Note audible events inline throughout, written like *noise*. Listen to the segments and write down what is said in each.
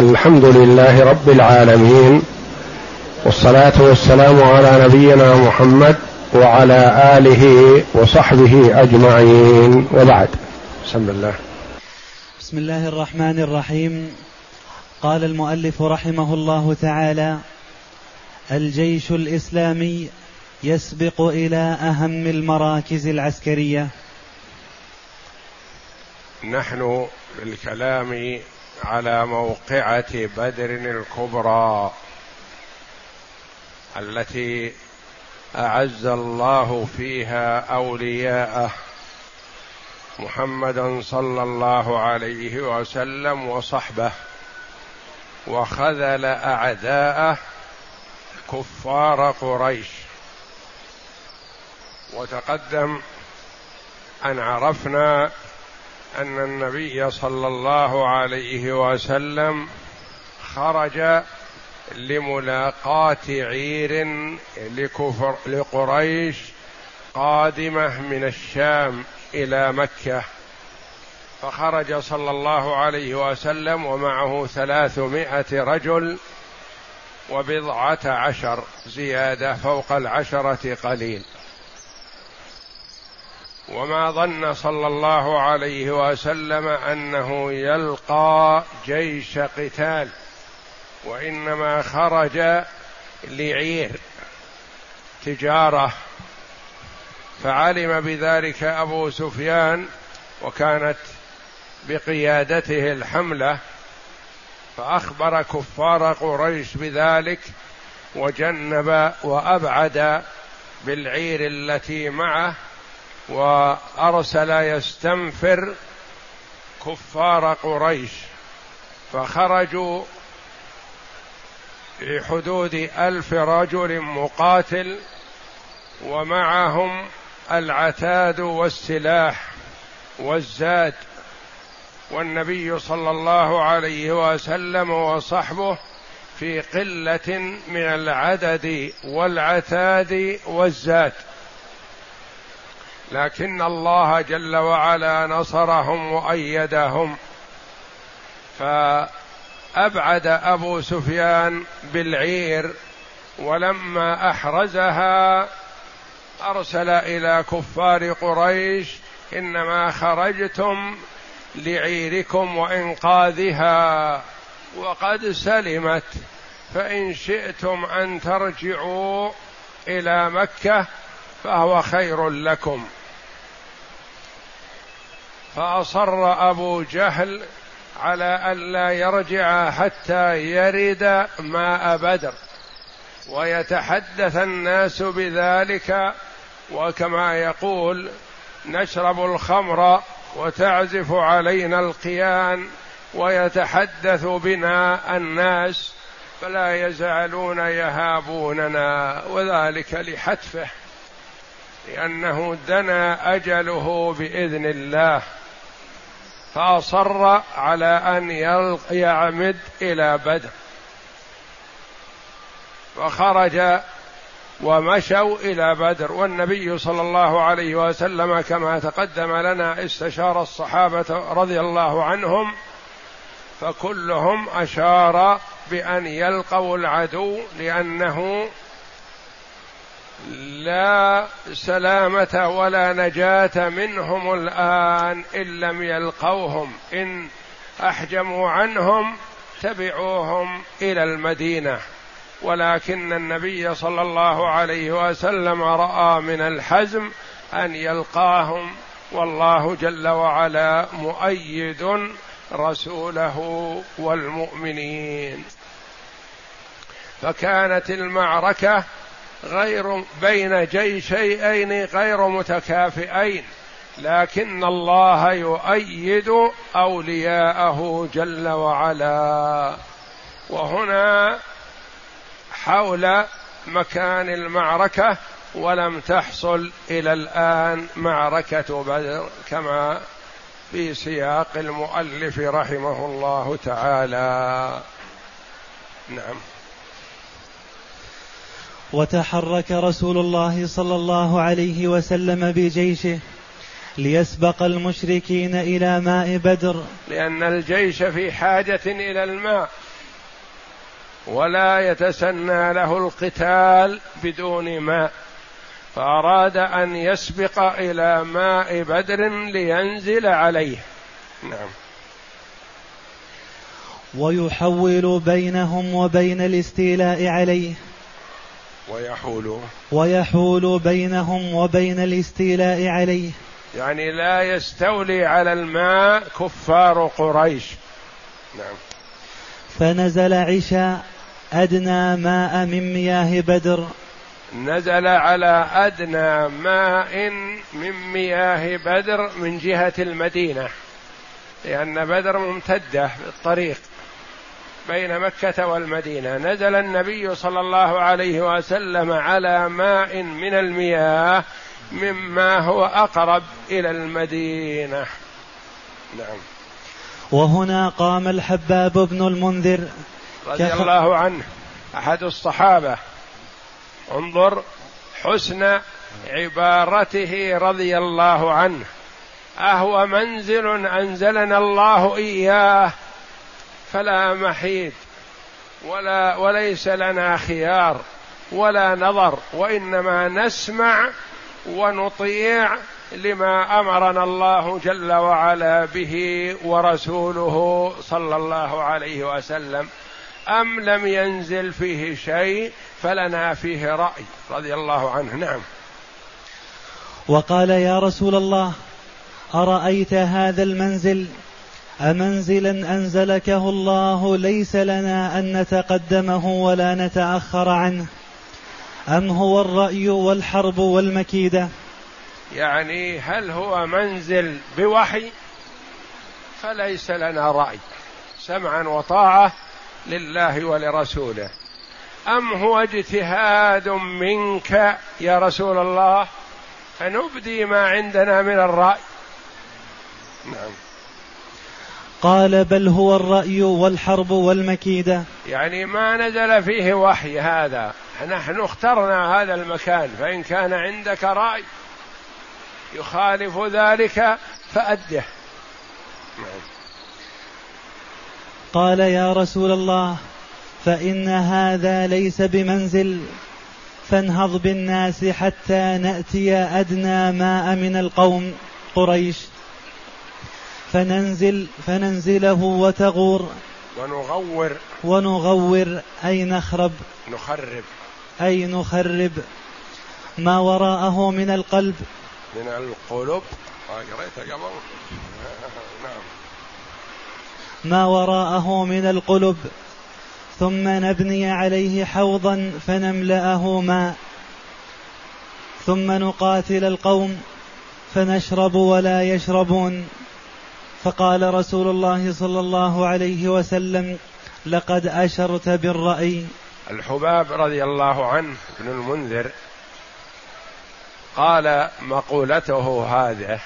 الحمد لله رب العالمين والصلاة والسلام على نبينا محمد وعلى آله وصحبه أجمعين. وبعد. بسم الله. بسم الله الرحمن الرحيم. قال المؤلف رحمه الله تعالى الجيش الإسلامي يسبق إلى أهم المراكز العسكرية. نحن بالكلام على موقعة بدر الكبرى التي أعز الله فيها أولياءه محمدا صلى الله عليه وسلم وصحبه وخذل أعداءه كفار قريش. وتقدم أن عرفنا أن النبي صلى الله عليه وسلم خرج لملاقاة عير لكفر لقريش قادمة من الشام إلى مكة. فخرج صلى الله عليه وسلم ومعه ثلاثمائة رجل وبضعة عشر زيادة فوق العشرة قليل. وما ظن صلى الله عليه وسلم أنه يلقى جيش قتال وإنما خرج لعير تجارة فعلم بذلك أبو سفيان وكانت بقيادته الحملة فأخبر كفار قريش بذلك وجنب وأبعد بالعير التي معه وأرسل يستنفر كفار قريش فخرجوا في حدود ألف رجل مقاتل ومعهم العتاد والسلاح والزاد والنبي صلى الله عليه وسلم وصحبه في قلة من العدد والعتاد والزاد. لكن الله جل وعلا نصرهم وأيدهم. فأبعد أبو سفيان بالعير ولما أحرزها أرسل إلى كفار قريش إنما خرجتم لعيركم وإنقاذها. وقد سلمت فإن شئتم أن ترجعوا إلى مكة فهو خير لكم. فأصر أبو جهل على الا يرجع حتى يرد ماء بدر. ويتحدث الناس بذلك وكما يقول نشرب الخمر وتعزف علينا القيان ويتحدث بنا الناس فلا يزالون يهابوننا وذلك لحتفه لأنه دنا أجله بإذن الله. فأصر على أن يعمد إلى بدر. وخرج ومشوا إلى بدر. والنبي صلى الله عليه وسلم كما تقدم لنا استشار الصحابة رضي الله عنهم فكلهم أشار بأن يلقوا العدو لأنه لا سلامة ولا نجاة منهم الآن إن لم يلقوهم. إن أحجموا عنهم تبعوهم إلى المدينة. ولكن النبي صلى الله عليه وسلم رأى من الحزم أن يلقاهم والله جل وعلا مؤيد رسوله والمؤمنين. فكانت المعركة غير بين جيشين غير متكافئين. لكن الله يؤيد أولياءه جل وعلا. وهنا حول مكان المعركة ولم تحصل إلى الآن معركة بدر كما في سياق المؤلف رحمه الله تعالى. نعم. وتحرك رسول الله صلى الله عليه وسلم بجيشه ليسبق المشركين إلى ماء بدر. لأن الجيش في حاجة إلى الماء ولا يتسنى له القتال بدون ماء. فأراد أن يسبق إلى ماء بدر لينزل عليه. نعم. ويحول بينهم وبين الاستيلاء عليه. ويحول. ويحول بينهم وبين الاستيلاء عليه. يعني لا يستولي على الماء كفار قريش. نعم. فنزل عشاء أدنى ماء من مياه بدر. نزل على أدنى ماء من مياه بدر من جهة المدينة. لأن بدر ممتدة في الطريق بين مكة والمدينة. نزل النبي صلى الله عليه وسلم على ماء من المياه مما هو أقرب إلى المدينة. نعم. وهنا قام الحباب بن المنذر. رضي. الله عنه أحد الصحابة. انظر حسن عبارته رضي الله عنه. أهو منزل أنزلنا الله إياه فلا محيد ولا وليس لنا خيار ولا نظر وإنما نسمع ونطيع لما أمرنا الله جل وعلا به ورسوله صلى الله عليه وسلم. أم لم ينزل فيه شيء فلنا فيه رأي رضي الله عنه. نعم. وقال يا رسول الله أرأيت هذا المنزل؟ أمنزلا أنزلكه الله ليس لنا أن نتقدمه ولا نتأخر عنه. أم هو الرأي والحرب والمكيدة؟ يعني هل هو منزل بوحي؟ فليس لنا رأي. سمعا وطاعة لله ولرسوله. أم هو اجتهاد منك يا رسول الله؟ فنبدي ما عندنا من الرأي. نعم. قال بل هو الرأي والحرب والمكيدة. يعني ما نزل فيه وحي هذا. نحن اخترنا هذا المكان فإن كان عندك رأي يخالف ذلك فأده. قال يا رسول الله فإن هذا ليس بمنزل فانهض بالناس حتى نأتي أدنى ماء من القوم قريش. فننزل فننزله وتغور. ونغور. ونغور. أي نخرب. نخرب. أي نخرب. ما وراءه من القلب. من القلوب. قريت قبل. *laughs* نعم. ما وراءه من القلب ثم نبني عليه حوضا فنملأه ماء. ثم نقاتل القوم. فنشرب ولا يشربون. فقال رسول الله صلى الله عليه وسلم لقد أشرت بالرأي. الحباب رضي الله عنه بن المنذر قال مقولته هذه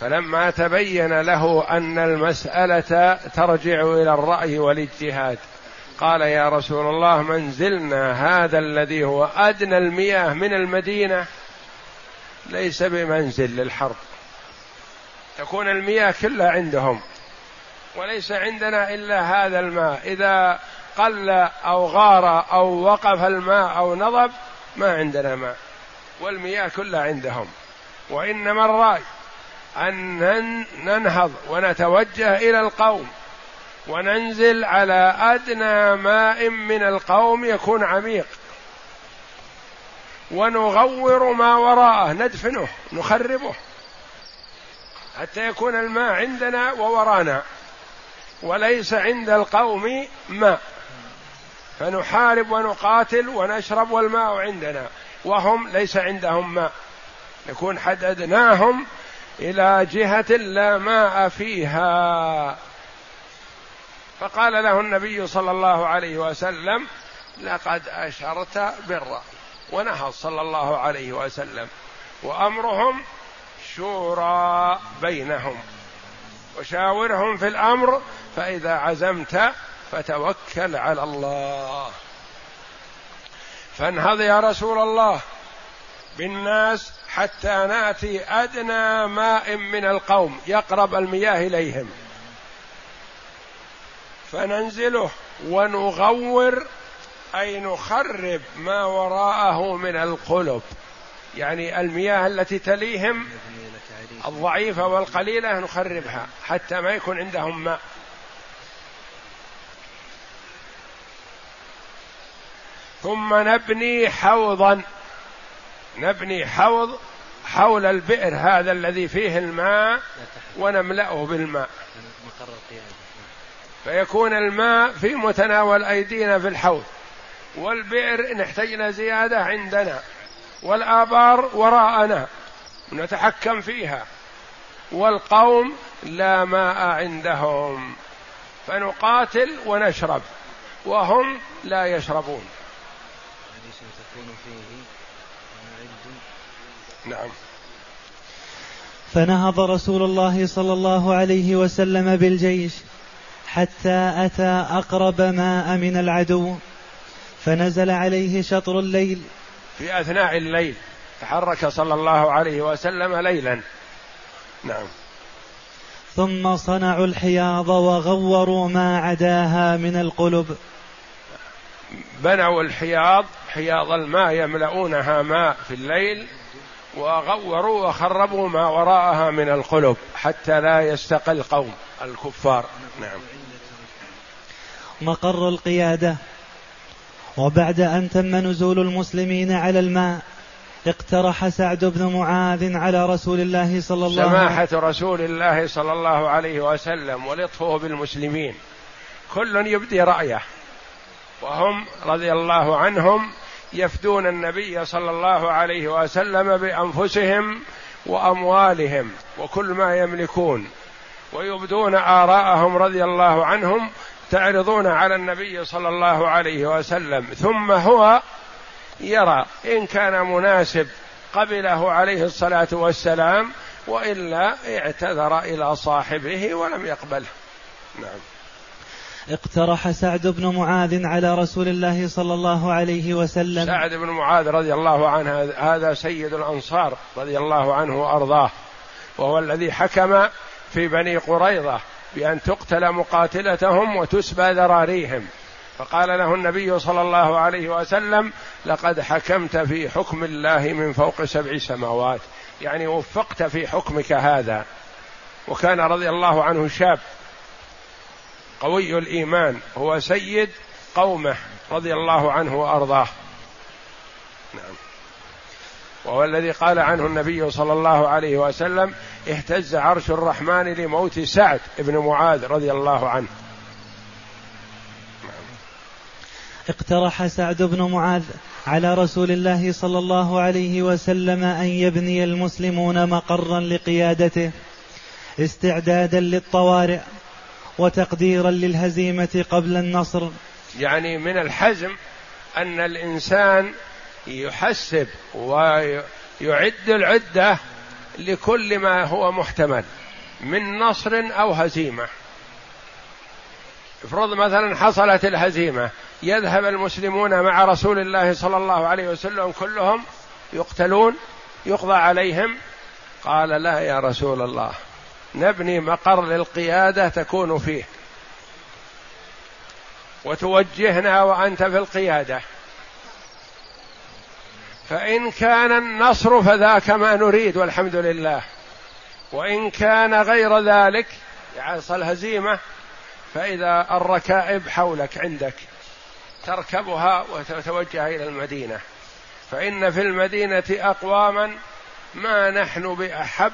فلما تبين له أن المسألة ترجع إلى الرأي والاجتهاد قال يا رسول الله منزلنا هذا الذي هو أدنى المياه من المدينة ليس بمنزل للحرب. تكون المياه كلها عندهم. وليس عندنا إلا هذا الماء. إذا قل أو غار أو وقف الماء أو نضب ما عندنا ماء. والمياه كلها عندهم. وإنما الرأي أن ننهض ونتوجه إلى القوم وننزل على أدنى ماء من القوم يكون عميق. ونغور ما وراءه ندفنه نخربه. حتى يكون الماء عندنا وورانا وليس عند القوم ماء. فنحارب ونقاتل ونشرب والماء عندنا وهم ليس عندهم ماء. نكون حددناهم إلى جهة لا ماء فيها. فقال له النبي صلى الله عليه وسلم لقد أشرت بالراي ونهض صلى الله عليه وسلم. وأمرهم شورى بينهم وشاورهم في الأمر فإذا عزمت فتوكل على الله. فانهض يا رسول الله بالناس حتى نأتي أدنى ماء من القوم يقرب المياه إليهم. فننزله ونغور أي نخرب ما وراءه من القلب. يعني المياه التي تليهم الضعيفة والقليلة نخربها حتى ما يكون عندهم ماء. ثم نبني حوضا. نبني حوض حول البئر هذا الذي فيه الماء ونملأه بالماء. فيكون الماء في متناول أيدينا في الحوض. والبئر إن احتجنا زيادة عندنا. والآبار وراءنا. نتحكم فيها. والقوم لا ماء عندهم. فنقاتل ونشرب. وهم لا يشربون. نعم. فنهض رسول الله صلى الله عليه وسلم بالجيش حتى أتى أقرب ماء من العدو. فنزل عليه شطر الليل. في أثناء الليل. تحرك صلى الله عليه وسلم ليلا. نعم. ثم صنعوا الحياض وغوروا ما عداها من القلب بنوا الحياض حياض الماء يملؤونها ماء في الليل وغوروا وخربوا ما وراءها من القلب حتى لا يستقل قوم الكفار. نعم. مقر القيادة. وبعد أن تم نزول المسلمين على الماء اقترح سعد بن معاذ على رسول الله صلى الله عليه وسلم سماحة رسول الله صلى الله عليه وسلم ولطفه بالمسلمين. كل يبدي رأيه. وهم رضي الله عنهم يفدون النبي صلى الله عليه وسلم بأنفسهم وأموالهم وكل ما يملكون. ويبدون آراءهم رضي الله عنهم تعرضون على النبي صلى الله عليه وسلم. ثم هو يرى إن كان مناسب قبله عليه الصلاة والسلام وإلا اعتذر إلى صاحبه ولم يقبله. نعم. اقترح سعد بن معاذ على رسول الله صلى الله عليه وسلم. سعد بن معاذ رضي الله عنه هذا سيد الأنصار رضي الله عنه وأرضاه وهو الذي حكم في بني قريظة بأن تقتل مقاتلتهم وتسبى ذراريهم. فقال له النبي صلى الله عليه وسلم لقد حكمت في حكم الله من فوق سبع سماوات. يعني وفقت في حكمك هذا. وكان رضي الله عنه شاب قوي الإيمان هو سيد قومه رضي الله عنه وأرضاه. نعم. وهو الذي قال عنه النبي صلى الله عليه وسلم اهتز عرش الرحمن لموت سعد بن معاذ رضي الله عنه. اقترح سعد بن معاذ على رسول الله صلى الله عليه وسلم أن يبني المسلمون مقرا لقيادته استعدادا للطوارئ وتقديرا للهزيمة قبل النصر. يعني من الحزم أن الإنسان يحسب ويعد العدة لكل ما هو محتمل من نصر أو هزيمة. افرض مثلا حصلت الهزيمة يذهب المسلمون مع رسول الله صلى الله عليه وسلم كلهم يقتلون يقضى عليهم. قال لا يا رسول الله نبني مقر للقيادة تكون فيه. وتوجهنا وأنت في القيادة. فإن كان النصر فذاك ما نريد والحمد لله. وإن كان غير ذلك يحصل هزيمه فإذا الركائب حولك عندك تركبها وتتوجه إلى المدينة. فإن في المدينة أقواما ما نحن بأحب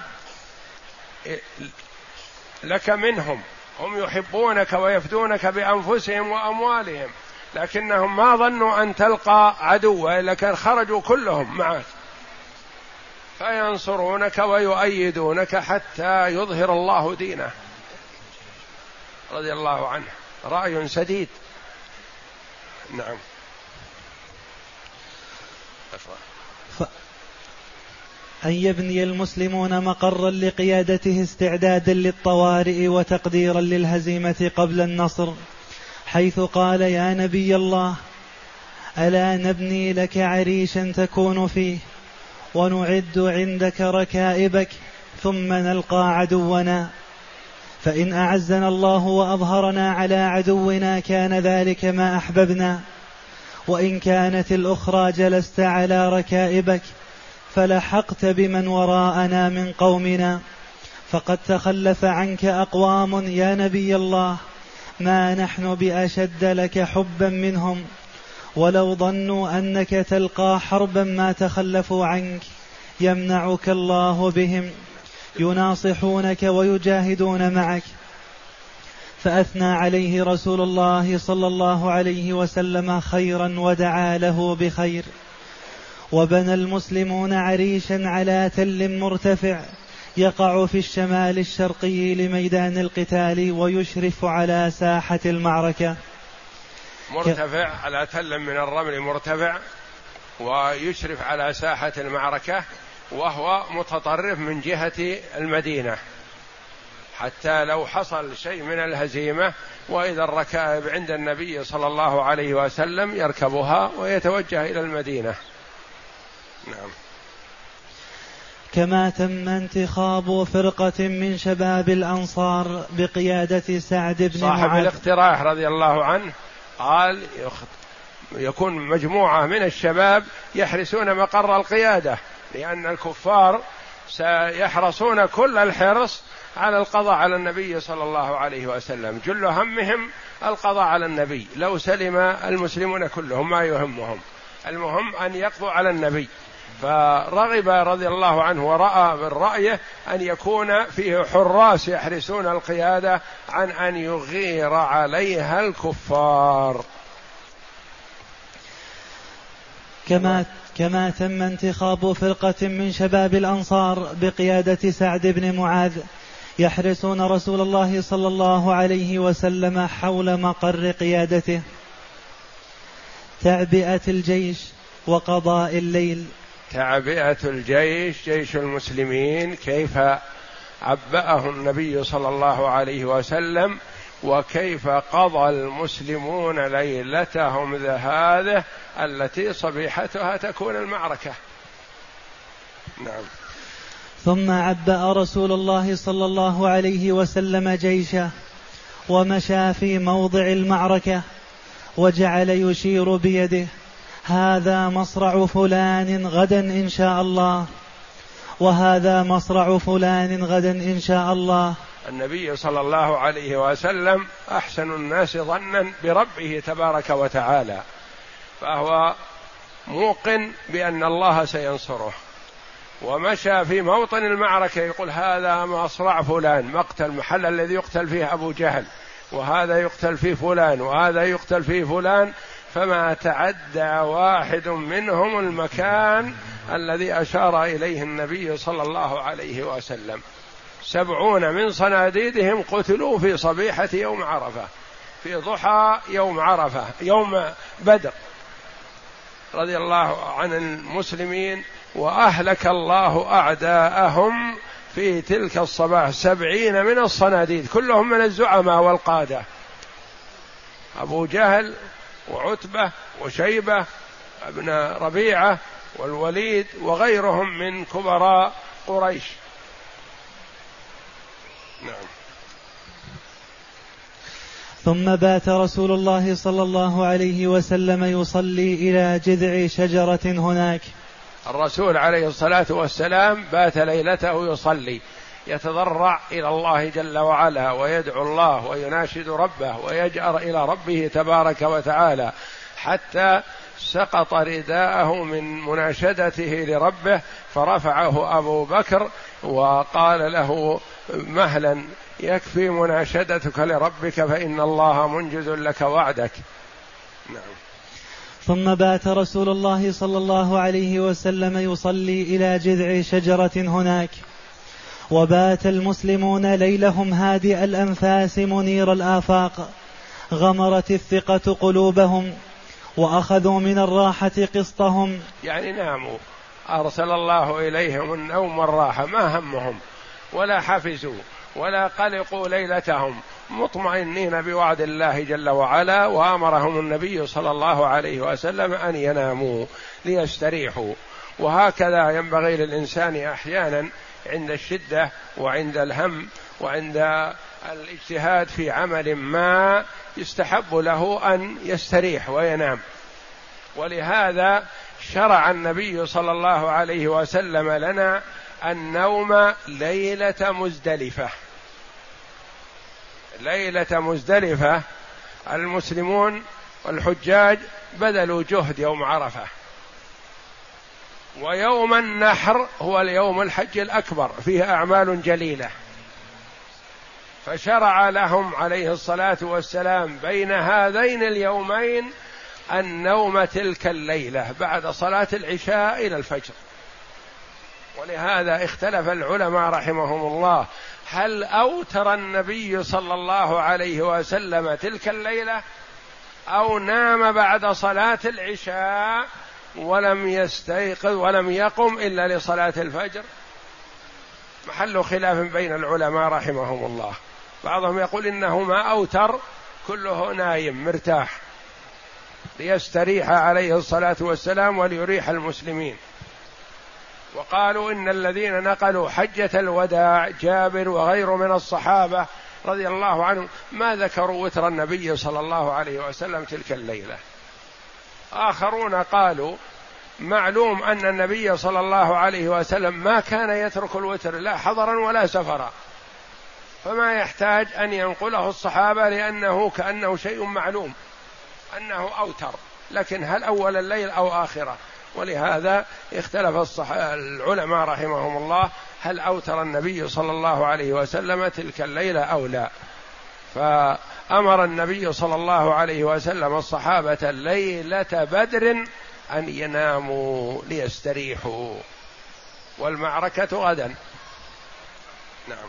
لك منهم. هم يحبونك ويفدونك بأنفسهم وأموالهم لكنهم ما ظنوا أن تلقى عدوا لكن خرجوا كلهم معك. فينصرونك ويؤيدونك حتى يظهر الله دينه. رضي الله عنه. رأي سديد نعم. أن يبني المسلمون مقرا لقيادته استعدادا للطوارئ وتقديرا للهزيمة قبل النصر حيث قال يا نبي الله ألا نبني لك عريشا تكون فيه ونعد عندك ركائبك ثم نلقى عدونا. فإن أعزنا الله وأظهرنا على عدونا كان ذلك ما أحببنا. وإن كانت الأخرى جلست على ركائبك فلحقت بمن وراءنا من قومنا. فقد تخلف عنك أقوام يا نبي الله ما نحن بأشد لك حبا منهم. ولو ظنوا أنك تلقى حربا ما تخلفوا عنك يمنعك الله بهم. يناصحونك ويجاهدون معك. فأثنى عليه رسول الله صلى الله عليه وسلم خيرا ودعا له بخير. وبنى المسلمون عريشا على تل مرتفع يقع في الشمال الشرقي لميدان القتال ويشرف على ساحة المعركة. مرتفع على تل من الرمل مرتفع ويشرف على ساحة المعركة. وهو متطرف من جهة المدينة. حتى لو حصل شيء من الهزيمة وإذا الركائب عند النبي صلى الله عليه وسلم يركبها ويتوجه إلى المدينة. نعم. كما تم انتخاب فرقة من شباب الأنصار بقيادة سعد بن صاحب معاذ. الاقتراح رضي الله عنه قال يكون مجموعة من الشباب يحرسون مقر القيادة. لأن الكفار سيحرصون كل الحرص على القضاء على النبي صلى الله عليه وسلم. جل همهم القضاء على النبي. لو سلم المسلمون كلهم ما يهمهم. المهم أن يقضوا على النبي. فرغب رضي الله عنه ورأى من رأيه أن يكون فيه حراس يحرسون القيادة عن أن يغير عليها الكفار. كما كما تم انتخاب فرقة من شباب الأنصار بقيادة سعد بن معاذ يحرسون رسول الله صلى الله عليه وسلم حول مقر قيادته. تعبئة الجيش وقضاء الليل. تعبئة الجيش جيش المسلمين كيف عبأه النبي صلى الله عليه وسلم وكيف قضى المسلمون ليلتهم هذه التي صبيحتها تكون المعركة. نعم. ثم عبأ رسول الله صلى الله عليه وسلم جيشه ومشى في موضع المعركة وجعل يشير بيده. هذا مصرع فلان غدا إن شاء الله. وهذا مصرع فلان غدا إن شاء الله. النبي صلى الله عليه وسلم أحسن الناس ظنا بربه تبارك وتعالى فهو موقن بأن الله سينصره. ومشى في موطن المعركة يقول هذا مصرع فلان مقتل محل الذي يقتل فيه أبو جهل وهذا يقتل فيه فلان وهذا يقتل فيه فلان فما تعدى واحد منهم المكان الذي أشار إليه النبي صلى الله عليه وسلم. سبعون من صناديدهم قتلوا في صبيحة يوم عرفة في ضحى يوم عرفة يوم بدر. رضي الله عن المسلمين وأهلك الله أعداءهم في تلك الصباح سبعين من الصناديد كلهم من الزعماء والقادة. أبو جهل وعتبة وشيبة ابن ربيعة والوليد وغيرهم من كبراء قريش. نعم. ثم بات رسول الله صلى الله عليه وسلم يصلي إلى جذع شجرة هناك. الرسول عليه الصلاة والسلام بات ليلته يصلي يتضرع إلى الله جل وعلا ويدعو الله ويناشد ربه ويجأر إلى ربه تبارك وتعالى حتى سقط رداءه من مناشدته لربه فرفعه أبو بكر وقال له مهلا يكفي مناشدتك لربك فإن الله منجز لك وعدك. نعم. ثم بات رسول الله صلى الله عليه وسلم يصلي إلى جذع شجرة هناك. وبات المسلمون ليلهم هادئ الأنفاس منير الآفاق. غمرت الثقة قلوبهم وأخذوا من الراحة قسطهم. يعني ناموا. أرسل الله إليهم النوم والراحة ما همهم؟ ولا حفزوا ولا قلقوا ليلتهم مطمئنين بوعد الله جل وعلا وأمرهم النبي صلى الله عليه وسلم أن يناموا ليستريحوا. وهكذا ينبغي للإنسان أحيانا عند الشدة وعند الهم وعند الاجتهاد في عمل ما يستحب له أن يستريح وينام. ولهذا شرع النبي صلى الله عليه وسلم لنا النوم ليلة مزدلفة. ليلة مزدلفة. المسلمون والحجاج بذلوا جهد يوم عرفة. ويوم النحر هو اليوم الحج الأكبر. فيه أعمال جليلة. فشرع لهم عليه الصلاة والسلام بين هذين اليومين النوم تلك الليلة بعد صلاة العشاء إلى الفجر. ولهذا اختلف العلماء رحمهم الله. هل أوتر النبي صلى الله عليه وسلم تلك الليلة أو نام بعد صلاة العشاء ولم يستيقظ ولم يقم إلا لصلاة الفجر؟ محل خلاف بين العلماء رحمهم الله. بعضهم يقول إنه ما أوتر كله نايم مرتاح. ليستريح عليه الصلاة والسلام وليريح المسلمين. وقالوا إن الذين نقلوا حجة الوداع جابر وغيره من الصحابة رضي الله عنهم ما ذكروا وتر النبي صلى الله عليه وسلم تلك الليلة. آخرون قالوا معلوم أن النبي صلى الله عليه وسلم ما كان يترك الوتر لا حضرا ولا سفرا. فما يحتاج أن ينقله الصحابة لأنه كأنه شيء معلوم أنه أوتر. لكن هل أول الليل أو آخرة؟ ولهذا اختلف الصح... العلماء رحمهم الله هل أوتر النبي صلى الله عليه وسلم تلك الليلة أو لا. فأمر النبي صلى الله عليه وسلم الصحابة ليلة بدر أن يناموا ليستريحوا. والمعركة غدا. نعم.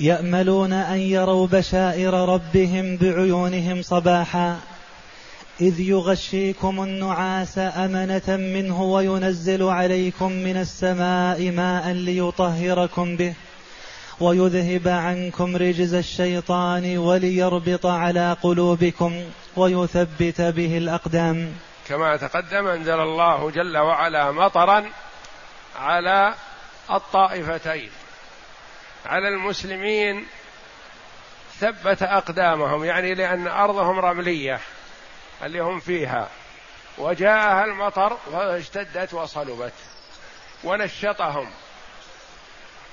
يأملون أن يروا بشائر ربهم بعيونهم صباحا. إذ يغشيكم النعاس أمنة منه وينزل عليكم من السماء ماء ليطهركم به ويذهب عنكم رجز الشيطان وليربط على قلوبكم ويثبت به الأقدام. كما تقدم أنزل الله جل وعلا مطرا على الطائفتين. على المسلمين ثبت أقدامهم يعني لأن أرضهم رملية. اللي هم فيها. وجاءها المطر فاشتدت وصلبت. ونشطهم.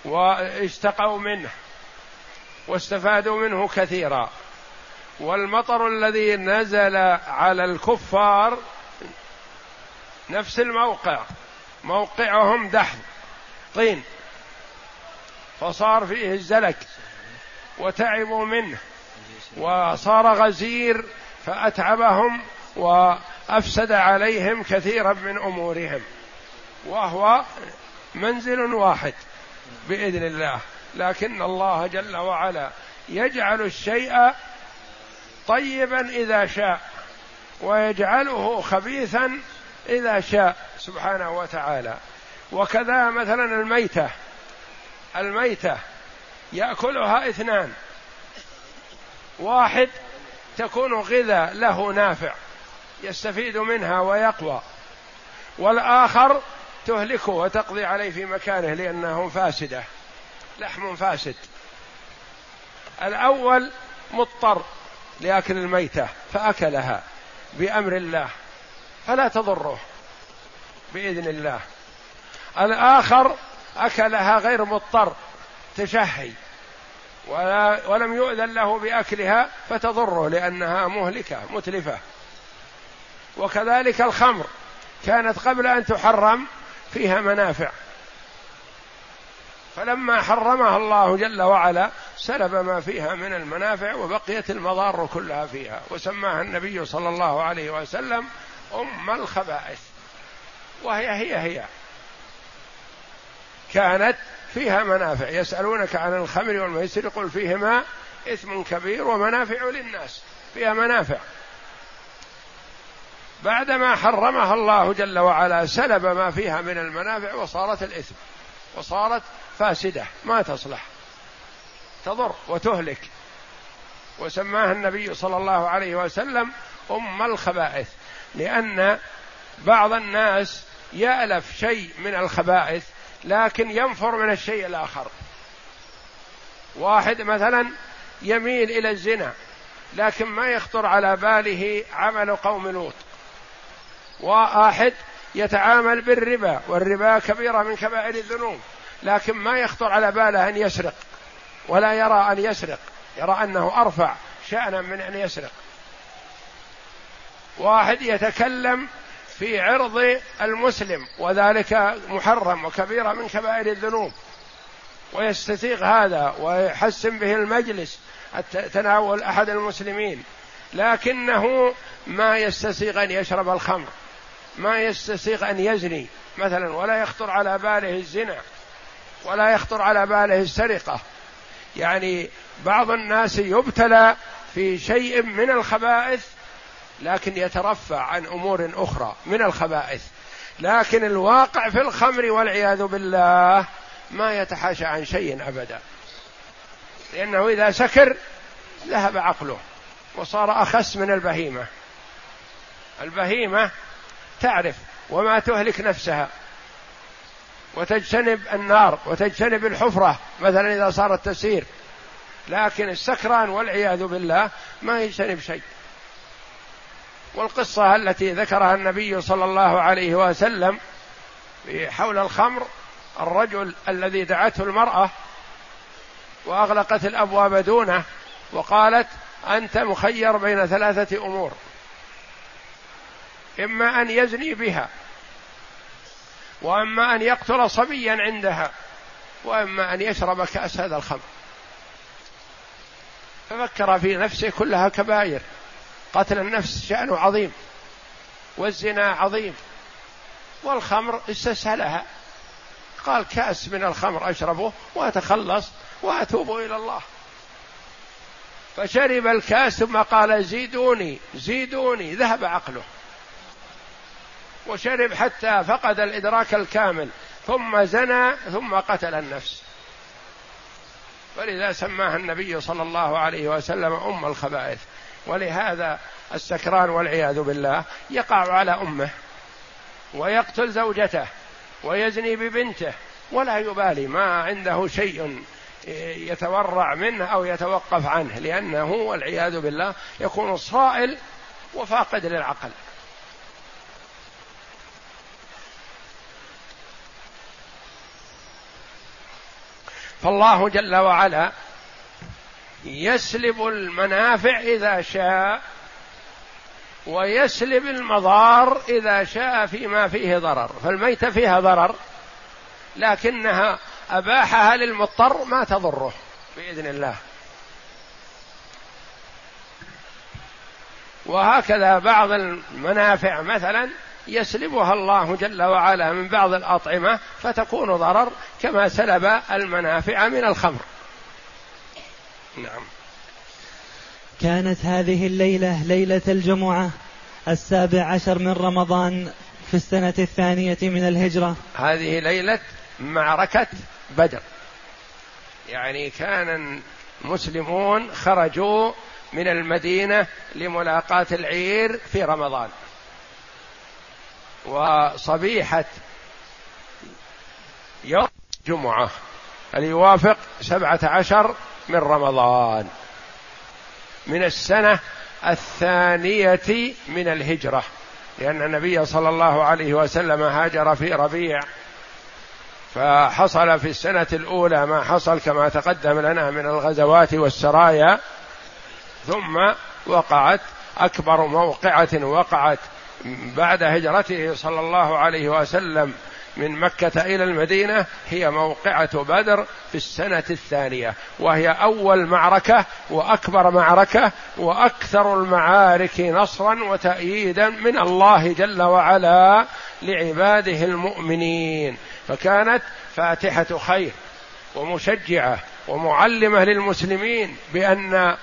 واشتقوا منه. واستفادوا منه كثيرا. والمطر الذي نزل على الكفار نفس الموقع. موقعهم دحض طين. فصار فيه الزلك. وتعبوا منه. وصار غزير فأتعبهم وأفسد عليهم كثيرا من أمورهم. وهو منزل واحد بإذن الله. لكن الله جل وعلا يجعل الشيء طيبا إذا شاء ويجعله خبيثا إذا شاء سبحانه وتعالى. وكذا مثلا الميتة. الميتة يأكلها اثنان. واحد تكون غذاء له نافع يستفيد منها ويقوى. والآخر تهلكه وتقضي عليه في مكانه لأنه فاسدة لحم فاسد. الأول مضطر لأكل الميتة فأكلها بأمر الله فلا تضره بإذن الله. الآخر أكلها غير مضطر تشهي. ولا ولم يؤذن له بأكلها فتضره لأنها مهلكة متلفة. وكذلك الخمر. كانت قبل أن تحرم فيها منافع. فلما حرمها الله جل وعلا سلب ما فيها من المنافع وبقيت المضار كلها فيها. وسماها النبي صلى الله عليه وسلم أم الخبائث. وهي هي هي. كانت فيها منافع. يسألونك عن الخمر والميسر قل فيهما إثم كبير ومنافع للناس. فيها منافع. بعدما حرمها الله جل وعلا سلب ما فيها من المنافع وصارت الإثم. وصارت فاسدة. ما تصلح. تضر وتهلك. وسماها النبي صلى الله عليه وسلم أم الخبائث. لأن بعض الناس يألف شيء من الخبائث لكن ينفر من الشيء الآخر. واحد مثلا يميل إلى الزنا لكن ما يخطر على باله عمل قوم لوط. واحد يتعامل بالربا والربا كبيرة من كبائر الذنوب لكن ما يخطر على باله أن يسرق ولا يرى أن يسرق يرى أنه أرفع شانا من أن يسرق. واحد يتكلم في عرض المسلم وذلك محرم وكبيره من كبائر الذنوب. ويستسيغ هذا ويحسن به المجلس تناول أحد المسلمين. لكنه ما يستسيغ أن يشرب الخمر ما يستسيغ أن يزني مثلا ولا يخطر على باله الزنا ولا يخطر على باله السرقة. يعني بعض الناس يبتلى في شيء من الخبائث لكن يترفع عن أمور أخرى من الخبائث. لكن الواقع في الخمر والعياذ بالله ما يتحاشى عن شيء أبدا. لأنه إذا سكر ذهب عقله وصار أخس من البهيمة. البهيمة تعرف وما تهلك نفسها. وتجتنب النار وتجتنب الحفرة مثلا إذا صارت تسير لكن السكران والعياذ بالله ما يجتنب شيء. والقصة التي ذكرها النبي صلى الله عليه وسلم حول الخمر الرجل الذي دعته المرأة وأغلقت الأبواب دونه وقالت أنت مخير بين ثلاثة أمور إما أن يزني بها وإما أن يقتل صبيا عندها وإما أن يشرب كأس هذا الخمر. ففكر في نفسه كلها كبائر. قتل النفس شأنه عظيم والزنا عظيم والخمر استسهلها. قال كأس من الخمر أشربه وأتخلص وأتوب إلى الله. فشرب الكأس ثم قال زيدوني زيدوني ذهب عقله. وشرب حتى فقد الإدراك الكامل ثم زنى ثم قتل النفس. ولذا سماها النبي صلى الله عليه وسلم أم الخبائث. ولهذا السكران والعياذ بالله يقع على أمه ويقتل زوجته ويزني ببنته ولا يبالي ما عنده شيء يتورع منه أو يتوقف عنه لأنه والعياذ بالله يكون صائل وفاقد للعقل. فالله جل وعلا يسلب المنافع إذا شاء ويسلب المضار إذا شاء فيما فيه ضرر. فالميتة فيها ضرر لكنها أباحها للمضطر ما تضره بإذن الله. وهكذا بعض المنافع مثلا يسلبها الله جل وعلا من بعض الأطعمة فتكون ضرر كما سلب المنافع من الخمر. نعم. كانت هذه الليلة ليلة الجمعة السابع عشر من رمضان في السنة الثانية من الهجرة. هذه ليلة معركة بدر. يعني كان المسلمون خرجوا من المدينة لملاقاة العير في رمضان. وصبيحة يوم الجمعة اللي يوافق سبعة عشر من رمضان. من السنة الثانية من الهجرة. لأن النبي صلى الله عليه وسلم هاجر في ربيع. فحصل في السنة الأولى ما حصل كما تقدم لنا من الغزوات والسرايا. ثم وقعت أكبر موقعة وقعت بعد هجرته صلى الله عليه وسلم. من مكة إلى المدينة هي موقعة بدر في السنة الثانية وهي أول معركة وأكبر معركة وأكثر المعارك نصرا وتأييدا من الله جل وعلا لعباده المؤمنين. فكانت فاتحة خير ومشجعة ومعلمة للمسلمين بأن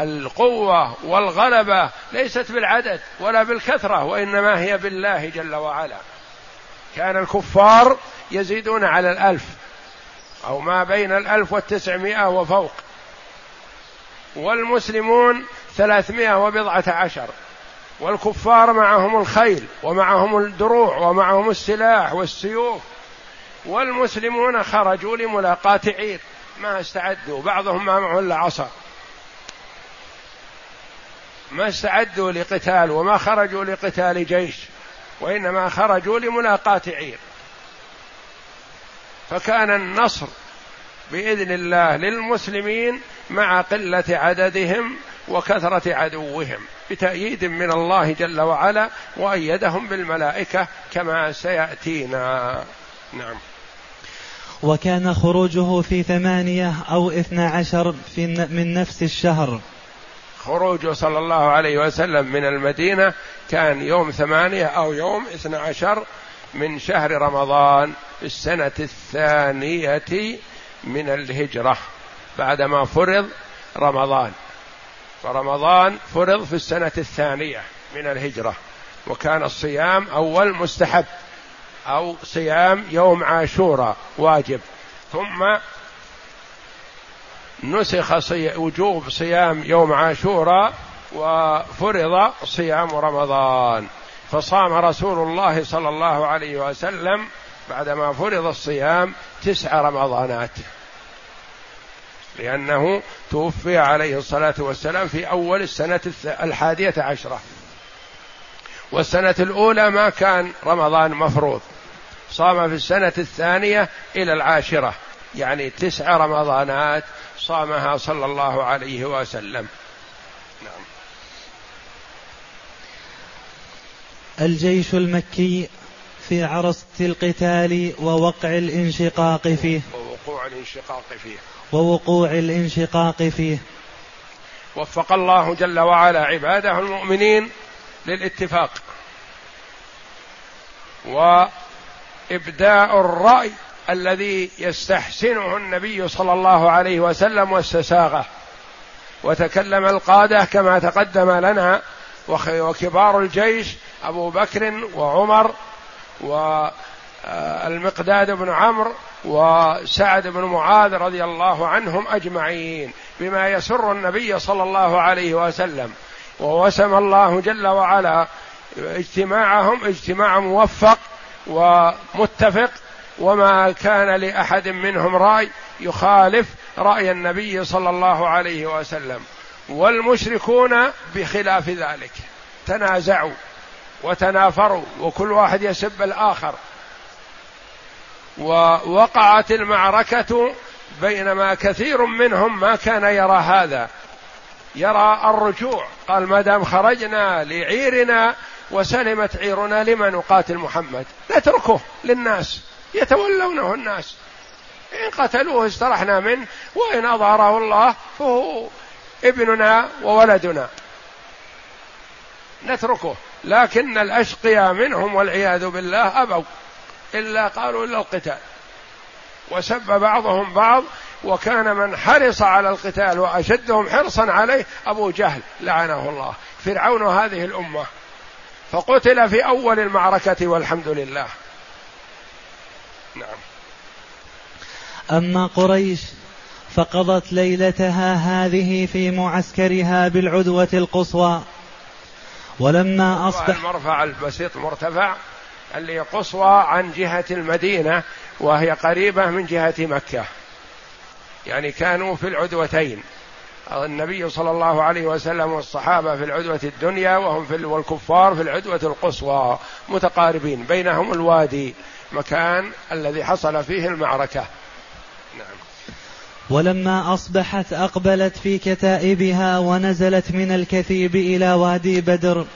القوة والغلبة ليست بالعدد ولا بالكثرة وإنما هي بالله جل وعلا. كان الكفار يزيدون على الألف أو ما بين الألف والتسعمائة وفوق والمسلمون ثلاثمائة وبضعة عشر والكفار معهم الخيل ومعهم الدروع ومعهم السلاح والسيوف والمسلمون خرجوا لملاقاة عير ما استعدوا بعضهم ما معه إلا عصا. ما استعدوا لقتال وما خرجوا لقتال جيش. وإنما خرجوا لملاقاة عير. فكان النصر بإذن الله للمسلمين مع قلة عددهم وكثرة عدوهم بتأييد من الله جل وعلا وأيدهم بالملائكة كما سيأتينا. نعم. وكان خروجه في ثمانية أو اثنى عشر في من نفس الشهر. خروجه صلى الله عليه وسلم من المدينة كان يوم ثمانية أو يوم اثنى عشر من شهر رمضان في السنة الثانية من الهجرة بعدما فرض رمضان. فرمضان فرض في السنة الثانية من الهجرة وكان الصيام أول مستحب أو صيام يوم عاشوراء واجب. ثم نسخ صي... وجوب صيام يوم عاشوراء وفرض صيام رمضان. فصام رسول الله صلى الله عليه وسلم بعدما فرض الصيام تسع رمضانات. لأنه توفي عليه الصلاة والسلام في أول السنة الحادية عشرة. والسنة الأولى ما كان رمضان مفروض. صام في السنة الثانية إلى العاشرة. يعني تسع رمضانات صامها صلى الله عليه وسلم. نعم. الجيش المكي في عرصة القتال ووقع الانشقاق فيه. ووقوع الانشقاق فيه. ووقوع الانشقاق فيه. وفق الله جل وعلا عباده المؤمنين للاتفاق. وإبداء الرأي الذي يستحسنه النبي صلى الله عليه وسلم واستساغه. وتكلم القادة كما تقدم لنا وكبار الجيش أبو بكر وعمر والمقداد بن عمرو وسعد بن معاذ رضي الله عنهم أجمعين بما يسر النبي صلى الله عليه وسلم. ووسم الله جل وعلا اجتماعهم اجتماع موفق ومتفق وما كان لأحد منهم رأي يخالف رأي النبي صلى الله عليه وسلم. والمشركون بخلاف ذلك. تنازعوا وتنافروا وكل واحد يسب الآخر. ووقعت المعركة بينما كثير منهم ما كان يرى هذا. يرى الرجوع قال ما دام خرجنا لعيرنا وسلمت عيرنا لما نقاتل محمد؟ نتركه للناس. يتولونه الناس. إن قتلوه استرحنا منه وإن أظهره الله فهو ابننا وولدنا. نتركه. لكن الأشقياء منهم والعياذ بالله أبوا. إلا قالوا إلا القتال. وسب بعضهم بعض وكان من حرص على القتال وأشدهم حرصا عليه أبو جهل لعنه الله. فرعون هذه الأمة. فقتل في أول المعركة والحمد لله. نعم. أما قريش فقضت ليلتها هذه في معسكرها بالعدوة القصوى. ولما أصبح المرفع البسيط مرتفع اللي قصوى عن جهة المدينة وهي قريبة من جهة مكة. يعني كانوا في العدوتين. النبي صلى الله عليه وسلم والصحابة في العدوة الدنيا وهم في والكفار في العدوة القصوى متقاربين بينهم الوادي. مكان الذي حصل فيه المعركة. نعم. ولما أصبحت أقبلت في كتائبها ونزلت من الكثيب إلى وادي بدر.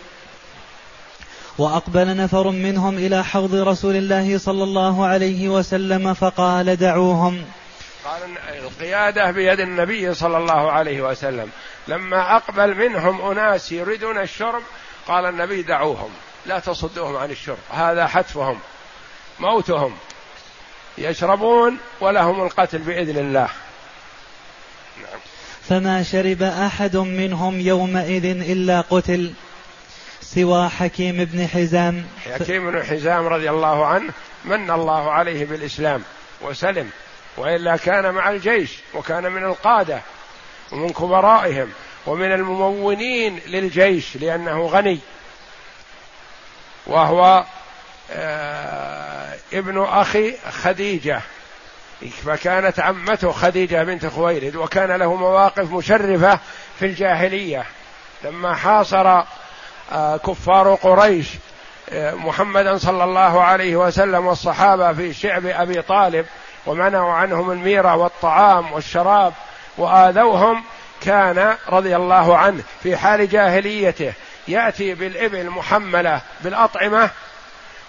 وأقبل نفر منهم إلى حوض رسول الله صلى الله عليه وسلم فقال دعوهم. قال القيادة بيد النبي صلى الله عليه وسلم. لما أقبل منهم أناس يريدون الشرب قال النبي دعوهم لا تصدوهم عن الشرب هذا حتفهم. موتهم. يشربون ولهم القتل بإذن الله. نعم. فما شرب أحد منهم يومئذ إلا قتل سوى حكيم بن حزام. حكيم بن حزام رضي الله عنه من الله عليه بالإسلام وسلم وإلا كان مع الجيش وكان من القادة ومن كبرائهم ومن الممونين للجيش لأنه غني وهو ابن أخي خديجة. فكانت عمته خديجة بنت خويلد وكان له مواقف مشرفة في الجاهلية. لما حاصر آه، كفار قريش آه، محمدا صلى الله عليه وسلم والصحابة في شعب أبي طالب ومنعوا عنهم الميرة والطعام والشراب وآذوهم كان رضي الله عنه في حال جاهليته. يأتي بالإبل محملة بالأطعمة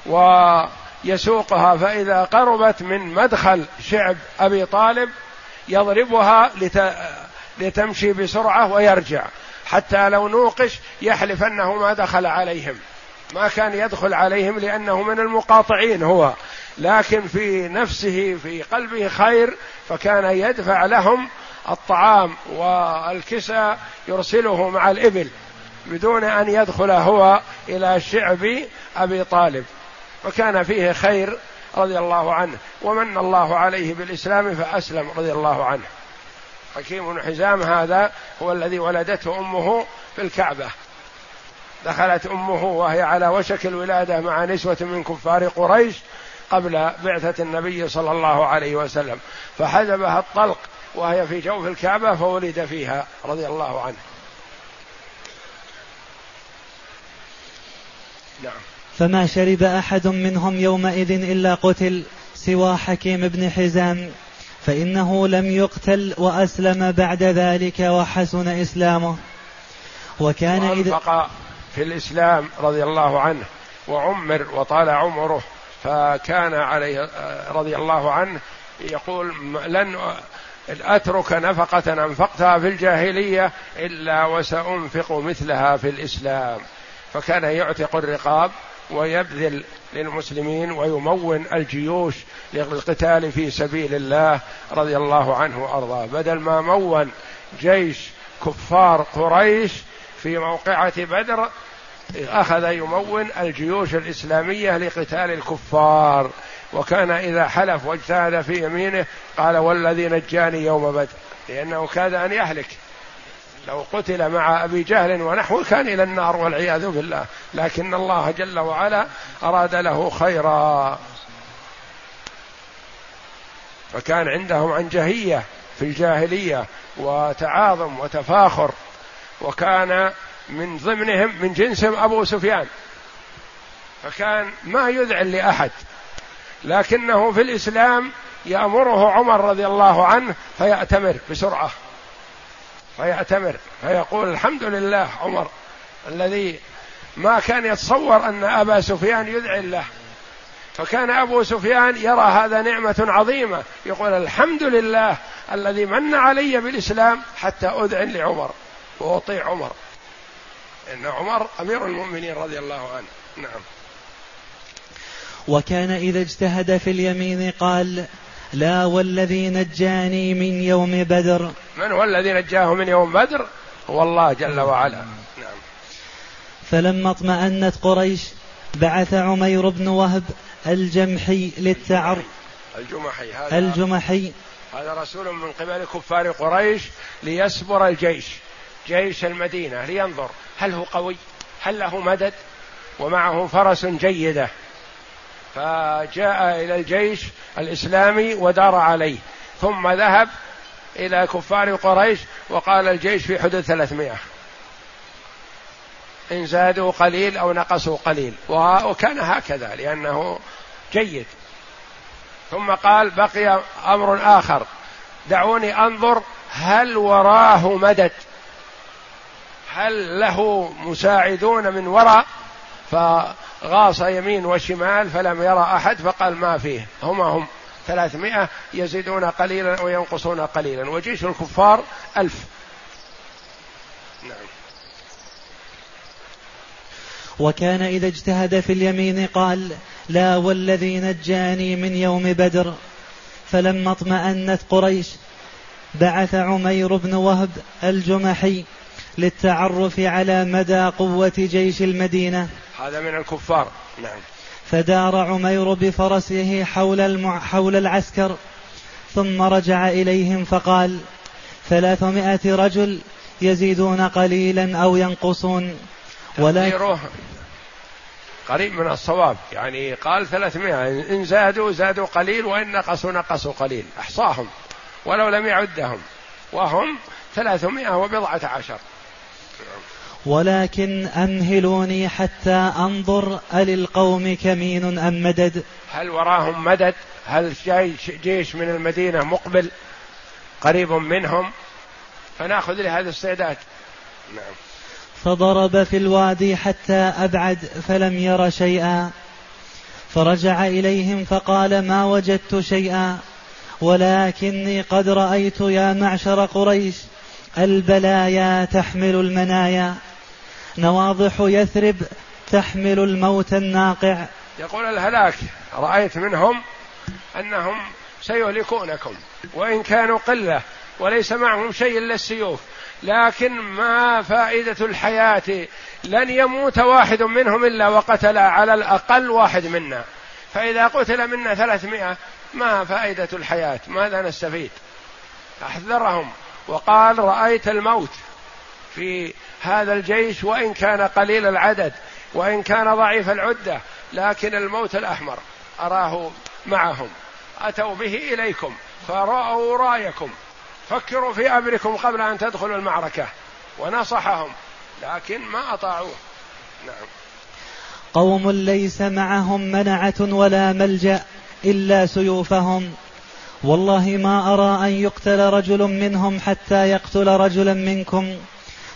ويسوقها فإذا قربت من مدخل شعب أبي طالب يضربها لت... لتمشي بسرعة ويرجع حتى لو نوقش يحلف أنه ما دخل عليهم. ما كان يدخل عليهم لأنه من المقاطعين هو. لكن في نفسه في قلبه خير فكان يدفع لهم الطعام والكسى يرسله مع الإبل بدون أن يدخل هو إلى شعب أبي طالب. وكان فيه خير رضي الله عنه ومن الله عليه بالإسلام فأسلم رضي الله عنه. حكيم بن حزام هذا هو الذي ولدته أمه في الكعبة. دخلت أمه وهي على وشك الولادة مع نسوة من كفار قريش قبل بعثة النبي صلى الله عليه وسلم. فحجبها الطلق وهي في جوف الكعبة فولد فيها رضي الله عنه. نعم. فما شرب أحد منهم يومئذ إلا قتل سوى حكيم بن حزام فإنه لم يقتل وأسلم بعد ذلك وحسن إسلامه. وكان إذا في الإسلام رضي الله عنه وعمر وطال عمره فكان عليه رضي الله عنه يقول لن أترك نفقة أنفقتها في الجاهلية إلا وسأنفق مثلها في الإسلام. فكان يعتق الرقاب ويبذل للمسلمين ويمون الجيوش للقتال في سبيل الله رضي الله عنه وأرضاه. بدل ما مون جيش كفار قريش في موقعة بدر أخذ يمون الجيوش الإسلامية لقتال الكفار. وكان إذا حلف واجتهد في يمينه قال والذي نجاني يوم بدر لأنه كاد أن يهلك. لو قتل مع أبي جهل ونحوه كان إلى النار والعياذ بالله. لكن الله جل وعلا أراد له خيرا. فكان عندهم عنجهية في الجاهلية وتعاظم وتفاخر. وكان من ضمنهم من جنسهم أبو سفيان. فكان ما يذعن لأحد. لكنه في الإسلام يأمره عمر رضي الله عنه فيأتمر بسرعة. فيعتمر فيقول الحمد لله عمر الذي ما كان يتصور أن أبا سفيان يذعن له فكان أبو سفيان يرى هذا نعمة عظيمة. يقول الحمد لله الذي من علي بالإسلام حتى اذعن لعمر وأطيع عمر. إن عمر أمير المؤمنين رضي الله عنه. نعم. وكان إذا اجتهد في اليمين قال لا والذي نجاني من يوم بدر من هو الذي نجاه من يوم بدر؟ هو الله جل وعلا. نعم. فلما اطمأنت قريش بعث عمير بن وهب الجمحي للتعر. الجمحي هذا الجمحي. هذا رسول من قبل كفار قريش ليسبر الجيش جيش المدينة لينظر هل هو قوي هل له مدد؟ ومعه فرس جيدة. فجاء إلى الجيش الإسلامي ودار عليه. ثم ذهب إلى كفار قريش وقال الجيش في حدود ثلاثمائة. إن زادوا قليل أو نقصوا قليل. وكان هكذا لأنه جيد. ثم قال بقي أمر آخر. دعوني أنظر هل وراه مدد. هل له مساعدون من وراء؟ فغاص يمين وشمال فلم يرى أحد فقال ما فيه. هما هم. ثلاثمائة يزيدون قليلا وينقصون قليلا. وجيش الكفار ألف. نعم. وكان إذا اجتهد في اليمين قال لا والذي نجاني من يوم بدر. فلما اطمأنت قريش بعث عمير بن وهب الجمحي للتعرف على مدى قوة جيش المدينة. هذا من الكفار. نعم. فدار عمير بفرسه حول, المع... حول العسكر ثم رجع إليهم فقال ثلاثمائة رجل يزيدون قليلا أو ينقصون ولا قريب من الصواب. يعني قال ثلاثمائة. إن زادوا زادوا قليل وإن نقصوا نقصوا قليل. أحصاهم ولو لم يعدهم. وهم ثلاثمائة وبضعة عشر. ولكن أمهلوني حتى أنظر أللقوم كمين أم مدد؟ هل وراهم مدد؟ هل جيش, جيش من المدينة مقبل؟ قريب منهم؟ فنأخذ لهذا استعداد نعم. فضرب في الوادي حتى أبعد فلم ير شيئا. فرجع إليهم فقال ما وجدت شيئا؟ ولكني قد رأيت يا معشر قريش البلايا تحمل المنايا. نواضح يثرب تحمل الموت الناقع. يقول الهلاك رأيت منهم أنهم سيهلكونكم وإن كانوا قلة وليس معهم شيء إلا السيوف لكن ما فائدة الحياة؟ لن يموت واحد منهم إلا وقتل على الأقل واحد منا. فإذا قتل منا ثلاثمائة ما فائدة الحياة؟ ماذا نستفيد؟ أحذرهم وقال رأيت الموت. في هذا الجيش وإن كان قليل العدد وإن كان ضعيف العدة لكن الموت الأحمر. أراه معهم. أتوا به إليكم فرأوا رأيكم. فكروا في أمركم قبل أن تدخلوا المعركة ونصحهم لكن ما أطاعوه. نعم. قوم ليس معهم منعة ولا ملجأ إلا سيوفهم. والله ما أرى أن يقتل رجل منهم حتى يقتل رجلا منكم.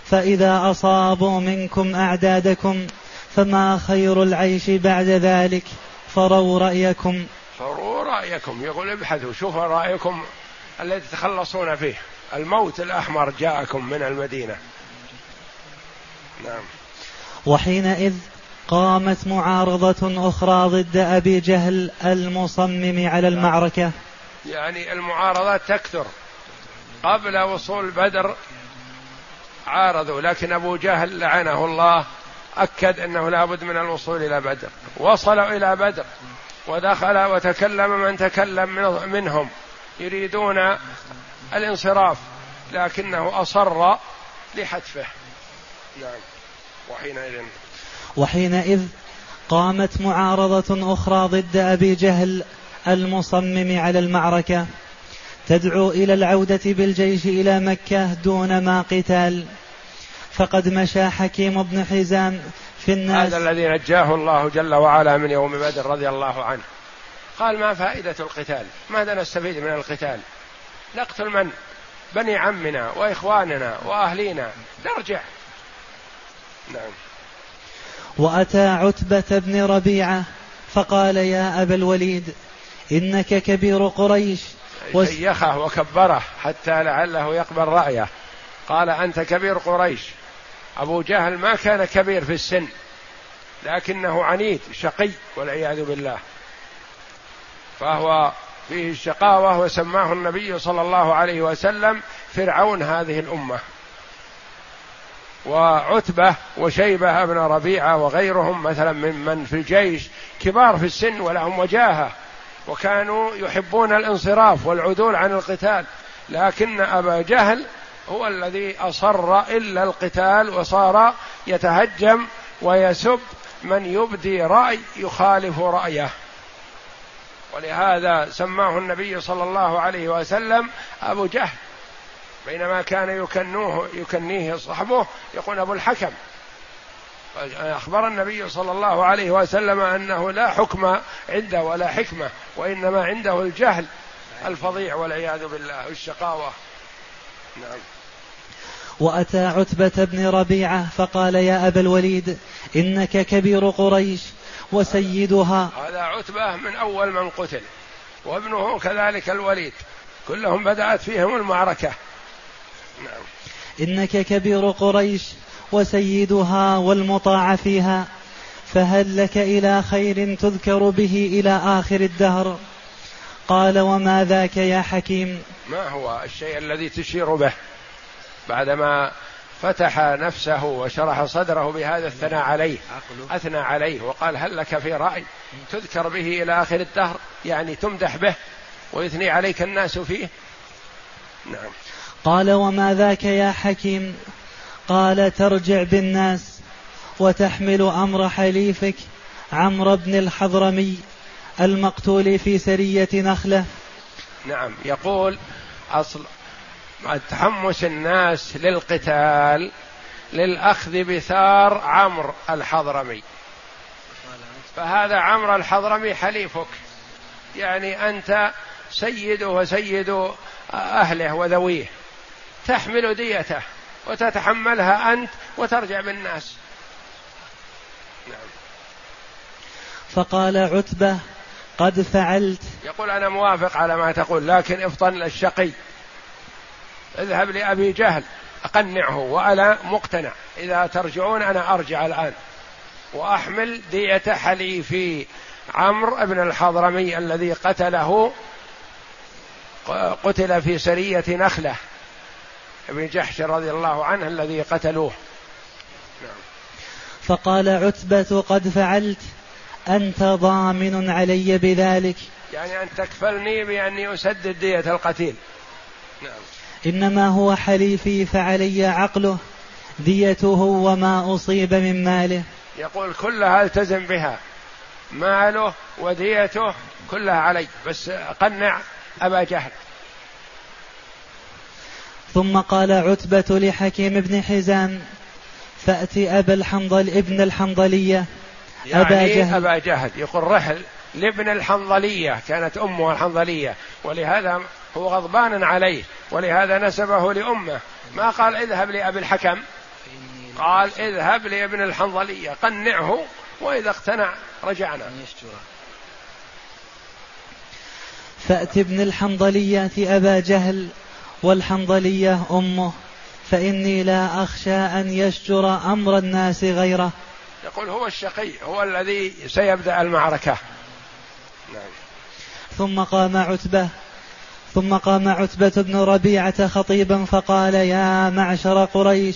فإذا أصابوا منكم أعدادكم فما خير العيش بعد ذلك؟ فروا رأيكم. فروا رأيكم. يقول ابحثوا شوفوا رأيكم الذي تتخلصون فيه. الموت الأحمر جاءكم من المدينة. نعم. وحينئذ قامت معارضة أخرى ضد أبي جهل المصمم على المعركة. يعني المعارضات تكثر قبل وصول بدر عارضوا لكن أبو جهل لعنه الله أكد أنه لابد من الوصول إلى بدر. وصلوا إلى بدر ودخل وتكلم من تكلم منهم. يريدون الانصراف لكنه أصر لحتفه. نعم. وحينئذ. وحينئذ قامت معارضة أخرى ضد أبي جهل المصمم على المعركة. تدعو إلى العودة بالجيش إلى مكة دون ما قتال. فقد مشى حكيم بن حزام في الناس. هذا الذي نجاه الله جل وعلا من يوم بدر رضي الله عنه. قال ما فائدة القتال؟ ماذا نستفيد من القتال؟ نقتل من؟ بني عمنا وإخواننا وأهلينا. نرجع. نعم. وأتى عتبة بن ربيعة فقال يا أبا الوليد إنك كبير قريش شيخه وكبره حتى لعله يقبل رأيه. قال أنت كبير قريش. أبو جهل ما كان كبير في السن لكنه عنيد شقي والعياذ بالله. فهو فيه الشقاوة وسماه النبي صلى الله عليه وسلم فرعون هذه الأمة. وعتبة وشيبة بن ربيعة وغيرهم مثلا ممن في الجيش كبار في السن ولهم وجاهة. وكانوا يحبون الانصراف والعدول عن القتال لكن أبا جهل هو الذي أصر إلا القتال وصار يتهجم ويسب من يبدي رأي يخالف رأيه. ولهذا سماه النبي صلى الله عليه وسلم أبو جهل بينما كان يكنوه يكنيه صحبه يقول أبو الحكم أخبر النبي صلى الله عليه وسلم أنه لا حكم عنده ولا حكمة وإنما عنده الجهل الفظيع والعياذ بالله والشقاوة. نعم. وأتى عتبة بن ربيعة فقال يا أبا الوليد إنك كبير قريش وسيدها. هذا عتبة من أول من قتل وابنه كذلك الوليد كلهم بدأت فيهم المعركة. نعم. إنك كبير قريش وسيدها والمطاع فيها فهل لك إلى خير تذكر به إلى آخر الدهر؟ قال وما ذاك يا حكيم؟ ما هو الشيء الذي تشير به؟ بعدما فتح نفسه وشرح صدره بهذا الثناء عليه أثنى عليه وقال هل لك في رأي تذكر به إلى آخر الدهر؟ يعني تمدح به ويثني عليك الناس فيه؟ نعم. قال وما ذاك يا حكيم؟ قال ترجع بالناس وتحمل أمر حليفك عمرو بن الحضرمي المقتول في سرية نخلة. نعم يقول أصل تحمس الناس للقتال للأخذ بثار عمرو الحضرمي. فهذا عمرو الحضرمي حليفك. يعني أنت سيده وسيد أهله وذويه تحمل ديته. وتتحملها أنت وترجع بالناس. نعم. فقال عتبة قد فعلت. يقول أنا موافق على ما تقول لكن افطن الشقي. اذهب لأبي جهل أقنعه وأنا مقتنع. إذا ترجعون أنا أرجع الآن. وأحمل دية حليفي عمرو بن الحضرمي الذي قتله قتل في سرية نخلة. ابن جحش رضي الله عنه الذي قتلوه. نعم. فقال عتبة قد فعلت أنت ضامن علي بذلك. يعني أن تكفلني بأني أسدد دية القتيل. نعم. إنما هو حليفي فعلي عقله ديته وما أصيب من ماله. يقول كلها التزم بها ماله وديته كلها علي بس قنع أبا جهل. ثم قال عتبة لحكيم بن حزام فأت أبا الحنظل ابن الحنظلية يعني أبا جهل. أبا جهل. يقول رحل لابن الحنظلية كانت أمه الحنظلية ولهذا هو غضبان عليه ولهذا نسبه لأمه. ما قال اذهب لأبي الحكم؟ قال اذهب لابن الحنظلية قنعه وإذا اقتنع رجعنا. فأت ابن الحنظلية أبا جهل والحنظلية أمه فإني لا أخشى أن يشجر أمر الناس غيره. يقول هو الشقي هو الذي سيبدأ المعركة. نعم. ثم قام عتبة ثم قام عتبة بن ربيعة خطيبا فقال يا معشر قريش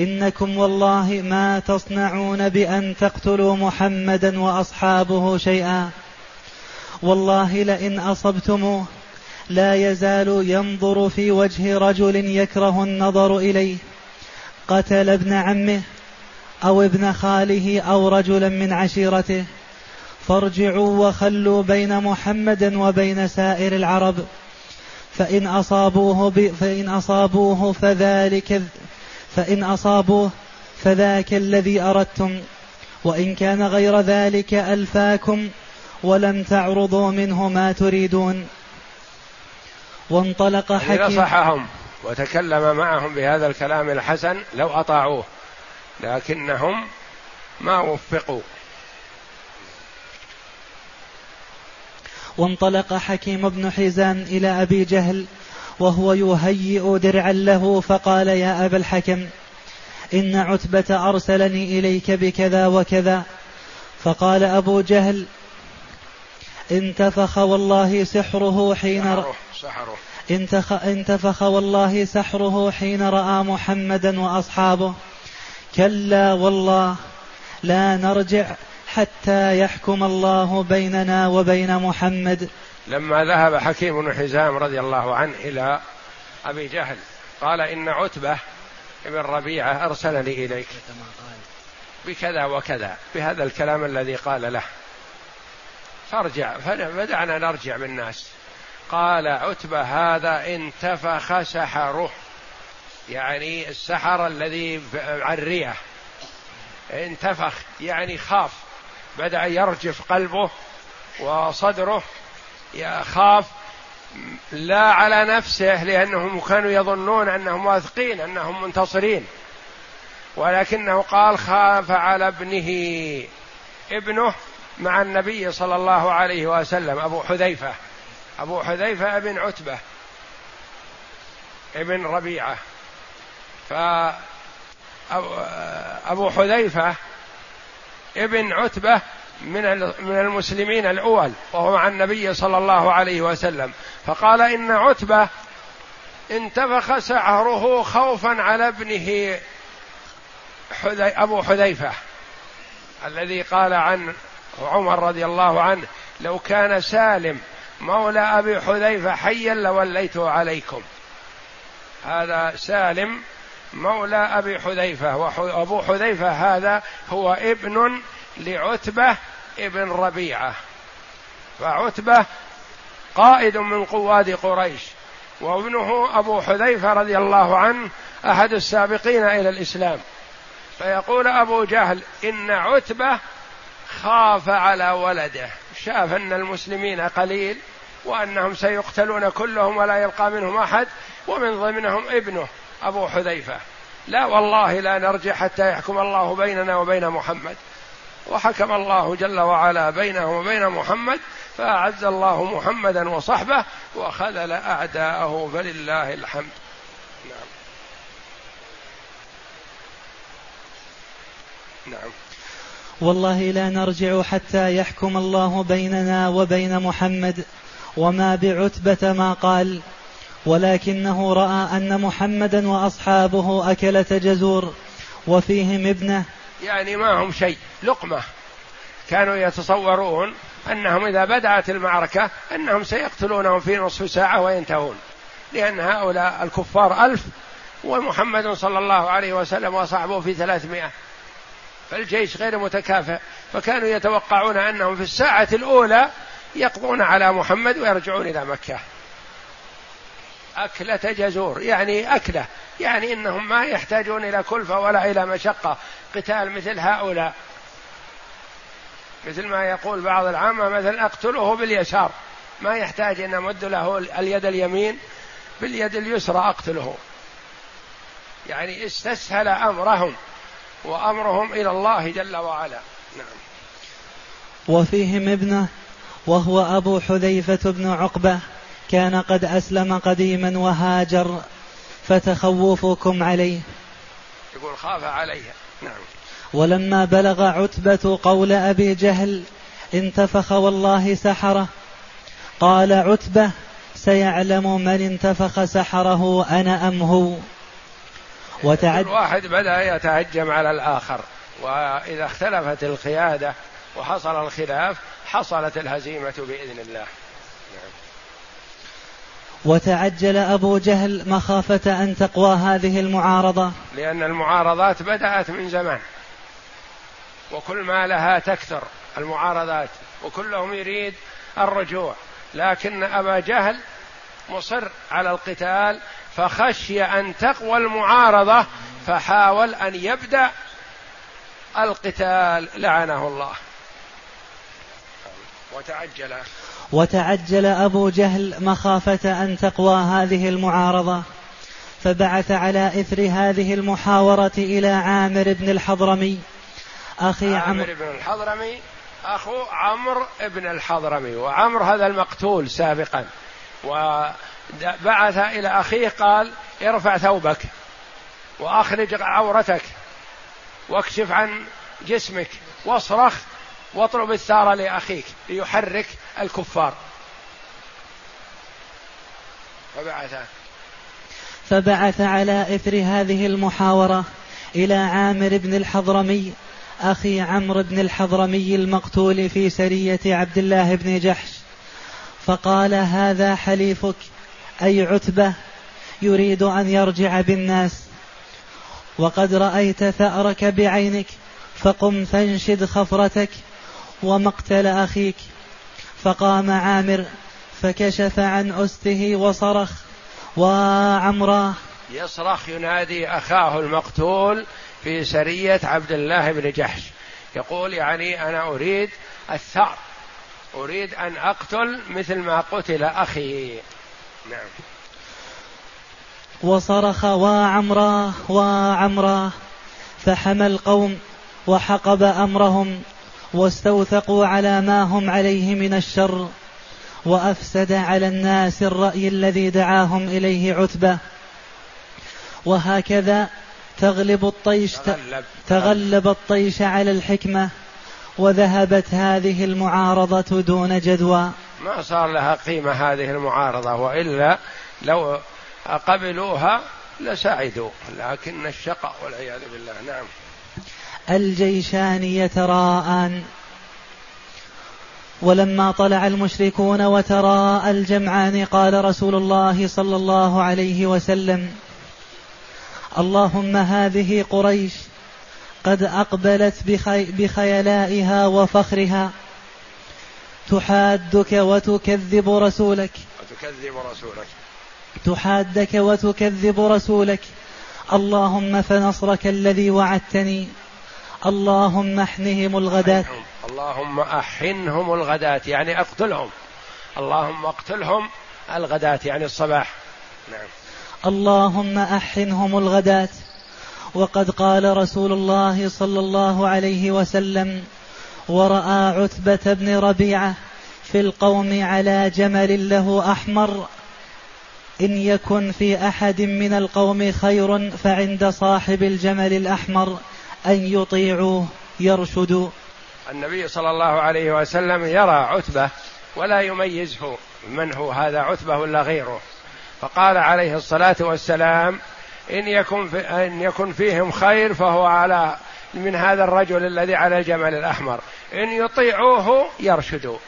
إنكم والله ما تصنعون بأن تقتلوا محمدا وأصحابه شيئا. والله لئن أصبتموه لا يزال ينظر في وجه رجل يكره النظر إليه. قتل ابن عمه أو ابن خاله أو رجلا من عشيرته. فارجعوا وخلوا بين محمد وبين سائر العرب. فإن أصابوه فإن أصابوه فذلك فإن أصابوه فذاك الذي أردتم. وإن كان غير ذلك ألفاكم ولم تعرضوا منه ما تريدون. وانطلق حكيم. نصحهم وتكلم معهم بهذا الكلام الحسن لو أطاعوه لكنهم ما وفقوا. وانطلق حكيم بن حزام إلى أبي جهل وهو يهيئ درعا له فقال يا أبا الحكم إن عتبة أرسلني إليك بكذا وكذا. فقال أبو جهل انتفخ والله سحره حين سحره, سحره. انتفخ والله سحره حين رأى محمدا وأصحابه. كلا والله لا نرجع حتى يحكم الله بيننا وبين محمد. لما ذهب حكيم بن حزام رضي الله عنه إلى أبي جهل قال إن عتبة بن ربيعة أرسلني إليك. بكذا وكذا بهذا الكلام الذي قال له. فارجع فبدأنا نرجع بالناس. قال عتبة هذا انتفخ سحره. يعني السحر الذي عن الريح انتفخ يعني خاف. بدأ يرجف قلبه وصدره يخاف لا على نفسه لأنهم كانوا يظنون أنهم واثقين أنهم منتصرين. ولكنه قال خاف على ابنه. ابنه مع النبي صلى الله عليه وسلم أبو حذيفة. أبو حذيفة ابن عتبة ابن ربيعة. فأبو حذيفة ابن عتبة من من المسلمين الأول وهو مع النبي صلى الله عليه وسلم. فقال إن عتبة انتفخ سعره خوفا على ابنه أبو حذيفة الذي قال عن عمر رضي الله عنه لو كان سالم مولى أبي حذيفة حيا لوليته عليكم. هذا سالم مولى أبي حذيفة وأبو حذيفة هذا هو ابن لعتبة ابن ربيعة. فعتبة قائد من قواد قريش وابنه أبو حذيفة رضي الله عنه أحد السابقين إلى الإسلام. فيقول أبو جهل إن عتبة خاف على ولده. شاف أن المسلمين قليل وأنهم سيقتلون كلهم ولا يبقى منهم أحد ومن ضمنهم ابنه أبو حذيفة. لا والله لا نرجع حتى يحكم الله بيننا وبين محمد. وحكم الله جل وعلا بينه وبين محمد فأعز الله محمدا وصحبه وخذل أعداءه فلله الحمد. نعم. نعم. والله لا نرجع حتى يحكم الله بيننا وبين محمد وما بعتبة ما قال ولكنه رأى أن محمدا وأصحابه أكلة جزور وفيهم ابنه. يعني ما هم شيء. لقمة. كانوا يتصورون أنهم إذا بدأت المعركة أنهم سيقتلونهم في نصف ساعة وينتهون. لأن هؤلاء الكفار ألف ومحمد صلى الله عليه وسلم وصحبه في ثلاثمائة. فالجيش غير متكافئ فكانوا يتوقعون أنهم في الساعة الأولى يقضون على محمد ويرجعون إلى مكة. أكلة جزور يعني أكلة يعني إنهم ما يحتاجون إلى كلفة ولا إلى مشقة. قتال مثل هؤلاء. مثل ما يقول بعض العامة مثلا أقتله باليسار. ما يحتاج أن أمد له اليد اليمين باليد اليسرى أقتله. يعني استسهل أمرهم. وأمرهم إلى الله جل وعلا. نعم. وفيهم ابنه وهو أبو حذيفة بن عقبة كان قد أسلم قديما وهاجر فتخوفكم عليه. يقول خاف عليه نعم. ولما بلغ عتبة قول أبي جهل انتفخ والله سحره. قال عتبة سيعلم من انتفخ سحره أنا أم هو؟ وتعد واحد بدأ يتهجم على الآخر. وإذا اختلفت القيادة وحصل الخلاف حصلت الهزيمة بإذن الله. نعم. وتعجل أبو جهل مخافة أن تقوى هذه المعارضة؟ لأن المعارضات بدأت من زمان. وكل ما لها تكثر المعارضات وكلهم يريد الرجوع. لكن أبا جهل مصر على القتال فخشي أن تقوى المعارضة فحاول أن يبدأ القتال لعنه الله. وتعجل. وتعجل أبو جهل مخافة أن تقوى هذه المعارضة فبعث على إثر هذه المحاورة إلى عامر بن الحضرمي. أخي عامر بن الحضرمي أخو عمرو بن الحضرمي وعمرو هذا المقتول سابقا. وبعث إلى أخيه قال ارفع ثوبك وأخرج عورتك واكشف عن جسمك واصرخ واطلب الثار لأخيك ليحرك الكفار. فبعث. فبعث على إثر هذه المحاورة إلى عامر بن الحضرمي أخي عمرو بن الحضرمي المقتول في سرية عبد الله بن جحش فقال هذا حليفك أي عتبة يريد أن يرجع بالناس. وقد رأيت ثأرك بعينك فقم فانشد خفرتك ومقتل أخيك. فقام عامر فكشف عن أسته وصرخ وعمراه. يصرخ ينادي أخاه المقتول في سرية عبد الله بن جحش. يقول يعني أنا أريد الثأر أريد أن أقتل مثل ما قتل أخي. نعم. وصرخ وعمراه وعمراه فحمى القوم وحقب أمرهم واستوثقوا على ما هم عليه من الشر وأفسد على الناس الرأي الذي دعاهم إليه عتبة. وهكذا تغلب الطيش تغلب, تغلب الطيش على الحكمة وذهبت هذه المعارضة دون جدوى. ما صار لها قيمة هذه المعارضة وإلا لو قبلوها لسعدوا لكن الشقاء والعياذ بالله. نعم. الجيشان يتراءان. ولما طلع المشركون وتراءى الجمعان قال رسول الله صلى الله عليه وسلم اللهم هذه قريش قد أقبلت بخي بخيلائها وفخرها تحادك وتكذب رسولك. وتكذب رسولك. تحادك وتكذب رسولك. اللهم فنصرك الذي وعدتني. اللهم احنهم الغداة. اللهم احنهم الغداة يعني اقتلهم. اللهم اقتلهم الغداة يعني الصباح. نعم. اللهم احنهم الغداة. وقد قال رسول الله صلى الله عليه وسلم ورأى عتبة بن ربيعة في القوم على جمل له أحمر. إن يكن في أحد من القوم خير فعند صاحب الجمل الأحمر أن يطيعوه يرشدوا النبي صلى الله عليه وسلم يرى عتبة ولا يميزه من هو هذا عتبة ولا غيره. فقال عليه الصلاة والسلام إن يكن في إن يكن فيهم خير فهو على من هذا الرجل الذي على الجمل الأحمر. إن يطيعوه يرشدوا.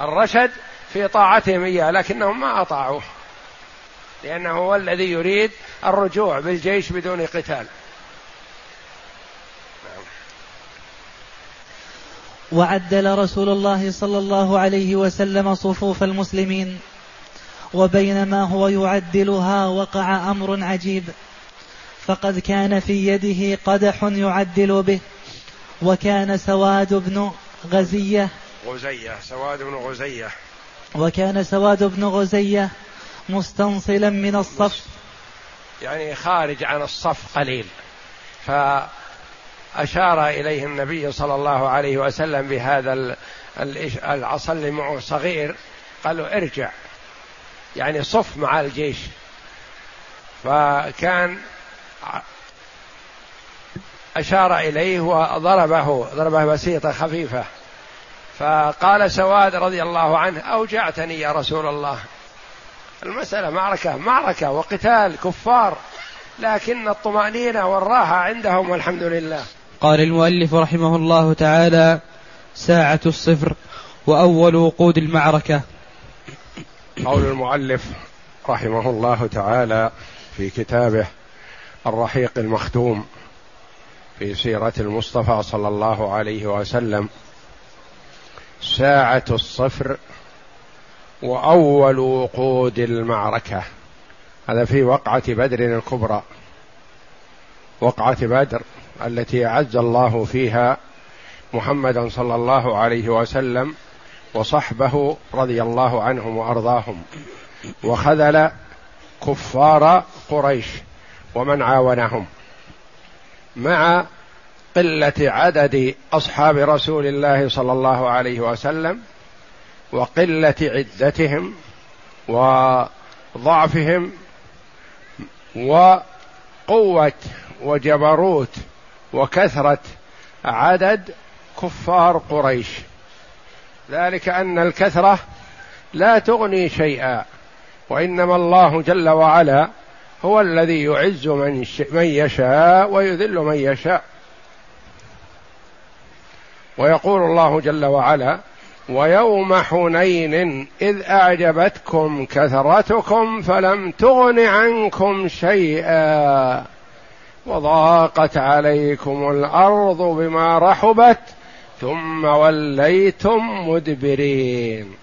الرشد في طاعتهم إياه لكنهم ما أطاعوه. لأنه هو الذي يريد الرجوع بالجيش بدون قتال. وعدل رسول الله صلى الله عليه وسلم صفوف المسلمين. وبينما هو يعدلها وقع أمر عجيب. فقد كان في يده قدح يعدل به وكان سواد بن غزية غزية سواد بن غزية. وكان سواد بن غزية مستنصلا من الصف. يعني خارج عن الصف قليل. فأشار إليه النبي صلى الله عليه وسلم بهذا العصا اللي معه صغير قال له ارجع. يعني صف مع الجيش. فكان أشار إليه وضربه ضربة بسيطة خفيفة. فقال سواد رضي الله عنه أوجعتني يا رسول الله. المسألة معركة معركة وقتال كفار. لكن الطمأنينة والراحة عندهم والحمد لله. قال المؤلف رحمه الله تعالى ساعة الصفر وأول وقود المعركة. قول المؤلف رحمه الله تعالى في كتابه الرحيق المختوم في سيرة المصطفى صلى الله عليه وسلم. ساعة الصفر وأول وقود المعركة. هذا في وقعة بدر الكبرى. وقعة بدر التي أعز الله فيها محمدا صلى الله عليه وسلم وصحبه رضي الله عنهم وأرضاهم. وخذل كفار قريش. ومن عاونهم مع قلة عدد أصحاب رسول الله صلى الله عليه وسلم وقلة عدتهم وضعفهم وقوة وجبروت وكثرة عدد كفار قريش. ذلك أن الكثرة لا تغني شيئا وإنما الله جل وعلا هو الذي يعز من يشاء ويذل من يشاء. ويقول الله جل وعلا ويوم حنين إذ أعجبتكم كثرتكم فلم تغن عنكم شيئا وضاقت عليكم الأرض بما رحبت ثم وليتم مدبرين.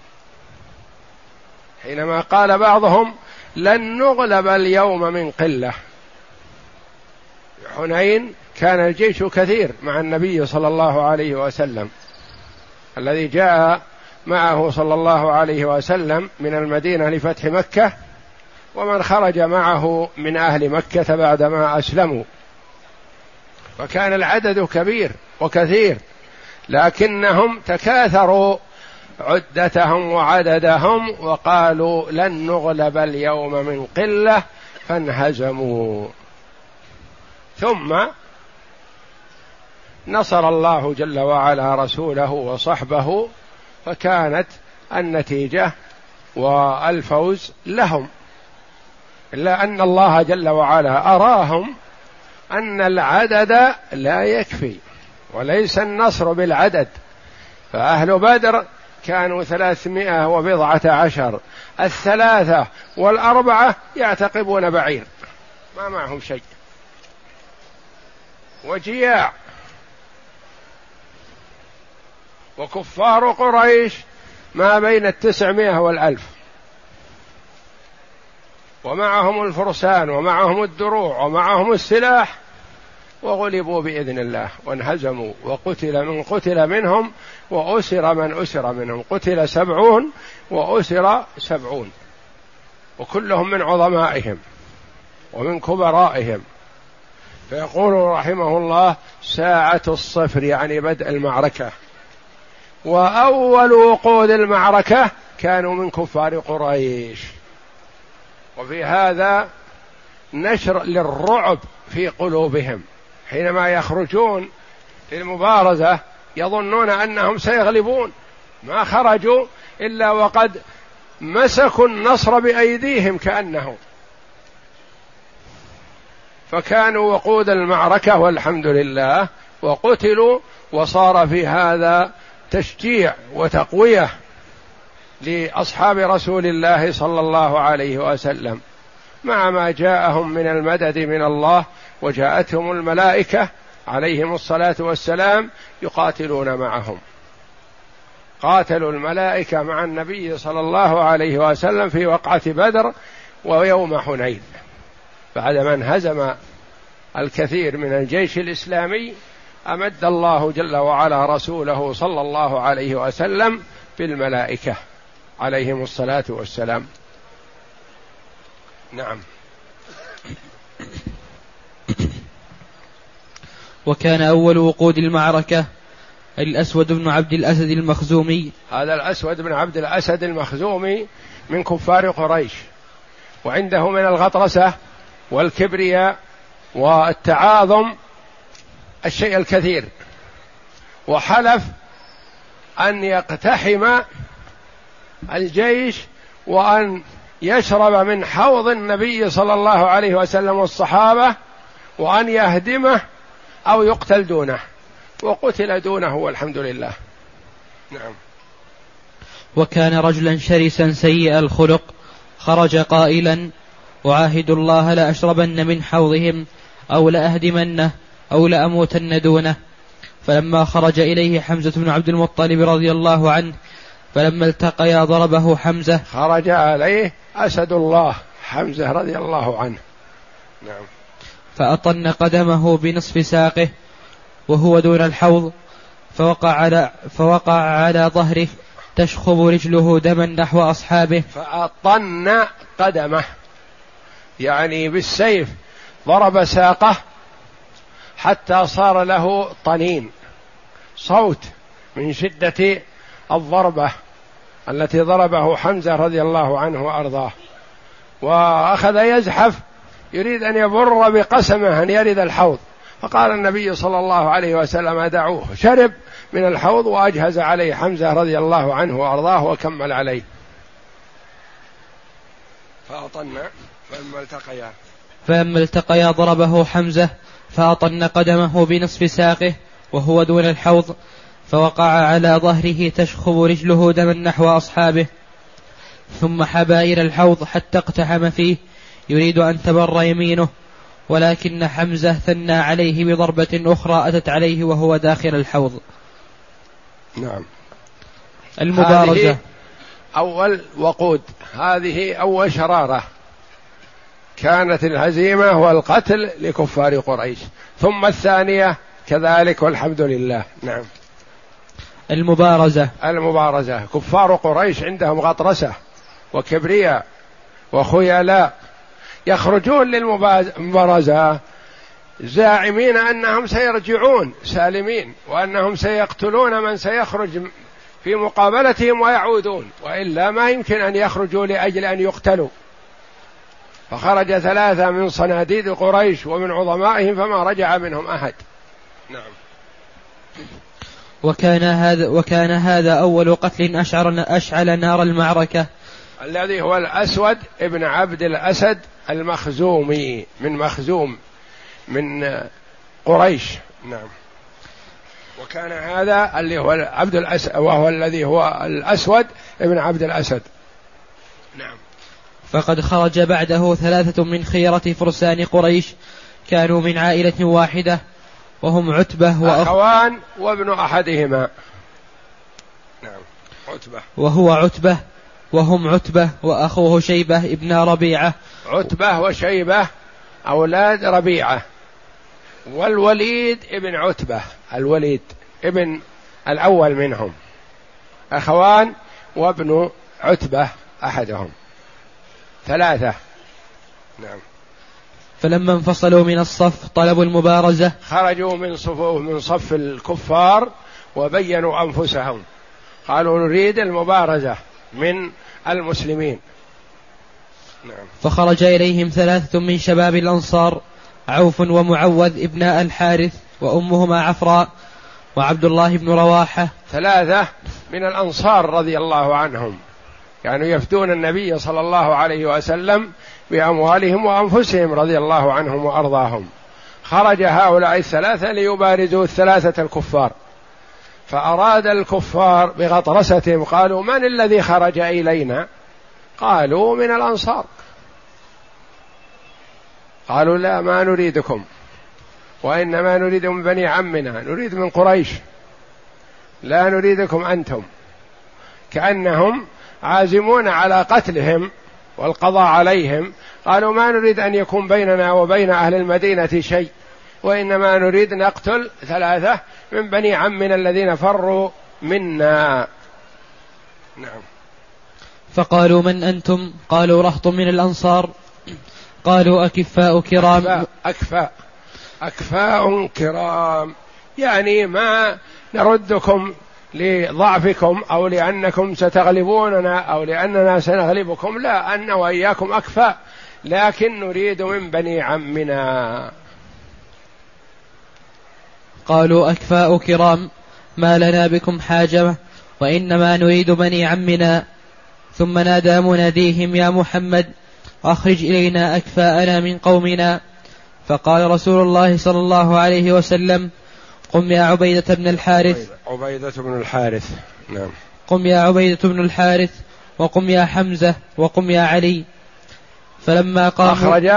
حينما قال بعضهم لن نغلب اليوم من قلة. حنين كان الجيش كثير مع النبي صلى الله عليه وسلم. الذي جاء معه صلى الله عليه وسلم من المدينة لفتح مكة ومن خرج معه من أهل مكة بعدما أسلموا. فكان العدد كبير وكثير لكنهم تكاثروا عدتهم وعددهم وقالوا لن نغلب اليوم من قلة فانهزموا. ثم نصر الله جل وعلا رسوله وصحبه فكانت النتيجة والفوز لهم. إلا أن الله جل وعلا أراهم أن العدد لا يكفي وليس النصر بالعدد. فأهل بدر كانوا ثلاثمائة وبضعة عشر. الثلاثة والأربعة يعتقبون بعير. ما معهم شيء. وجياع. وكفار قريش ما بين التسعمائة والألف. ومعهم الفرسان ومعهم الدروع ومعهم السلاح. وغلبوا بإذن الله وانهزموا وقتل من قتل منهم وأسر من أسر منهم قتل سبعون وأسر سبعون وكلهم من عظمائهم ومن كبرائهم فيقول رحمه الله ساعة الصفر يعني بدء المعركة وأول وقود المعركة كانوا من كفار قريش وفي هذا نشر للرعب في قلوبهم حينما يخرجون للمبارزة يظنون أنهم سيغلبون. ما خرجوا إلا وقد مسكوا النصر بأيديهم كأنه. فكانوا وقود المعركة والحمد لله وقتلوا وصار في هذا تشجيع وتقوية لأصحاب رسول الله صلى الله عليه وسلم. مع ما جاءهم من المدد من الله وجاءتهم الملائكة عليهم الصلاة والسلام يقاتلون معهم. قاتلوا الملائكة مع النبي صلى الله عليه وسلم في وقعة بدر ويوم حنين. بعدما انهزم الكثير من الجيش الإسلامي أمد الله جل وعلا رسوله صلى الله عليه وسلم بالملائكة عليهم الصلاة والسلام. نعم. وكان أول وقود المعركة الأسود بن عبد الأسد المخزومي. هذا الأسود بن عبد الأسد المخزومي من كفار قريش. وعنده من الغطرسة والكبرياء والتعاظم الشيء الكثير. وحلف أن يقتحم الجيش وأن يشرب من حوض النبي صلى الله عليه وسلم والصحابة وأن يهدمه أو يقتل دونه. وقتل دونه والحمد لله. نعم. وكان رجلا شرسا سيء الخلق خرج قائلا أعاهد الله لأشربن من حوضهم أو لأهدمنه أو لأموتن دونه. فلما خرج إليه حمزة بن عبد المطلب رضي الله عنه فلما التقيا ضربه حمزة خرج عليه أسد الله حمزة رضي الله عنه. نعم. فأطن قدمه بنصف ساقه وهو دون الحوض فوقع على فوقع على ظهره تشخب رجله دما نحو أصحابه. فأطن قدمه يعني بالسيف ضرب ساقه حتى صار له طنين. صوت من شدة الضربة التي ضربه حمزة رضي الله عنه وأرضاه. وأخذ يزحف يريد أن يبر بقسمه أن يرد الحوض. فقال النبي صلى الله عليه وسلم دعوه شرب من الحوض وأجهز عليه حمزة رضي الله عنه وأرضاه وكمل عليه. فأطن فلما التقيا. فلما التقيا ضربه حمزة فأطن قدمه بنصف ساقه وهو دون الحوض فوقع على ظهره تشخب رجله دما نحو أصحابه. ثم حبى إلى الحوض حتى اقتحم فيه يريد أن تبر يمينه ولكن حمزة ثنى عليه بضربة أخرى أتت عليه وهو داخل الحوض. نعم. المبارزة. أول وقود. هذه أول شرارة. كانت الهزيمة والقتل لكفار قريش. ثم الثانية كذلك والحمد لله. نعم. المبارزة. المبارزة. كفار قريش عندهم غطرسة وكبرياء وخيلاء. يخرجون للمبارزة زاعمين أنهم سيرجعون سالمين وأنهم سيقتلون من سيخرج في مقابلتهم ويعودون وإلا ما يمكن أن يخرجوا لأجل أن يقتلوا. فخرج ثلاثة من صناديد قريش ومن عظمائهم فما رجع منهم أحد. نعم. وكان هذا وكان هذا أول قتل أشعر أشعل نار المعركة. الذي هو الأسود ابن عبد الأسد المخزومي من مخزوم من قريش. نعم. وكان هذا اللي هو عبد الأسد وهو الذي هو الأسود ابن عبد الأسد. نعم. فقد خرج بعده ثلاثة من خيرة فرسان قريش كانوا من عائلة واحدة وهم عتبة وأخ أخوان وابن أحدهما. نعم عتبة. وهو عتبة وهم عتبة وأخوه شيبة ابن ربيعة. عتبة وشيبة أولاد ربيعة. والوليد ابن عتبة الوليد ابن الأول منهم. أخوان وابن عتبة أحدهم. ثلاثة. نعم. فلما انفصلوا من الصف طلبوا المبارزة. خرجوا من صفوف من صف الكفار وبينوا أنفسهم. قالوا نريد المبارزة. من المسلمين. نعم. فخرج إليهم ثلاثة من شباب الأنصار عوف ومعوذ ابناء الحارث وأمهما عفراء وعبد الله بن رواحة. ثلاثة من الأنصار رضي الله عنهم. كانوا يفدون النبي صلى الله عليه وسلم بأموالهم وأنفسهم رضي الله عنهم وأرضاهم. خرج هؤلاء الثلاثة ليبارزوا الثلاثة الكفار. فأراد الكفار بغطرستهم قالوا من الذي خرج إلينا؟ قالوا من الأنصار. قالوا لا ما نريدكم وإنما نريد من بني عمنا نريد من قريش. لا نريدكم أنتم. كأنهم عازمون على قتلهم والقضاء عليهم. قالوا ما نريد أن يكون بيننا وبين أهل المدينة شيء وإنما نريد نقتل ثلاثة من بني عمنا الذين فروا منا. نعم. فقالوا من أنتم؟ قالوا رهط من الأنصار. قالوا أكفاء كرام. أكفاء أكفاء, أكفاء كرام. يعني ما نردكم لضعفكم أو لأنكم ستغلبوننا أو لأننا سنغلبكم. لا ان وإياكم أكفاء لكن نريد من بني عمنا. قالوا أكفاء كرام ما لنا بكم حاجة وإنما نريد بني عمنا. ثم نادى مناديهم يا محمد أخرج إلينا أكفاءنا من قومنا. فقال رسول الله صلى الله عليه وسلم قم يا عبيدة بن الحارث. عبيدة بن الحارث نعم. قم يا عبيدة بن الحارث وقم يا حمزة وقم يا علي. فلما قام أخرج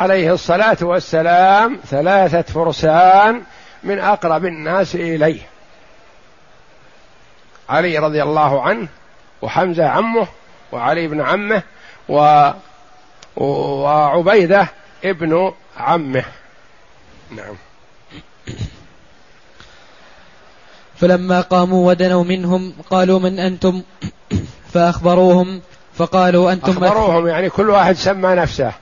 عليه الصلاة والسلام ثلاثة فرسان من أقرب الناس إليه. علي رضي الله عنه وحمزة عمه وعلي بن عمه و وعبيدة ابن عمه. نعم. فلما قاموا ودنوا منهم قالوا من أنتم؟ فأخبروهم فقالوا أنتم أخبروهم يعني كل واحد سمى نفسه.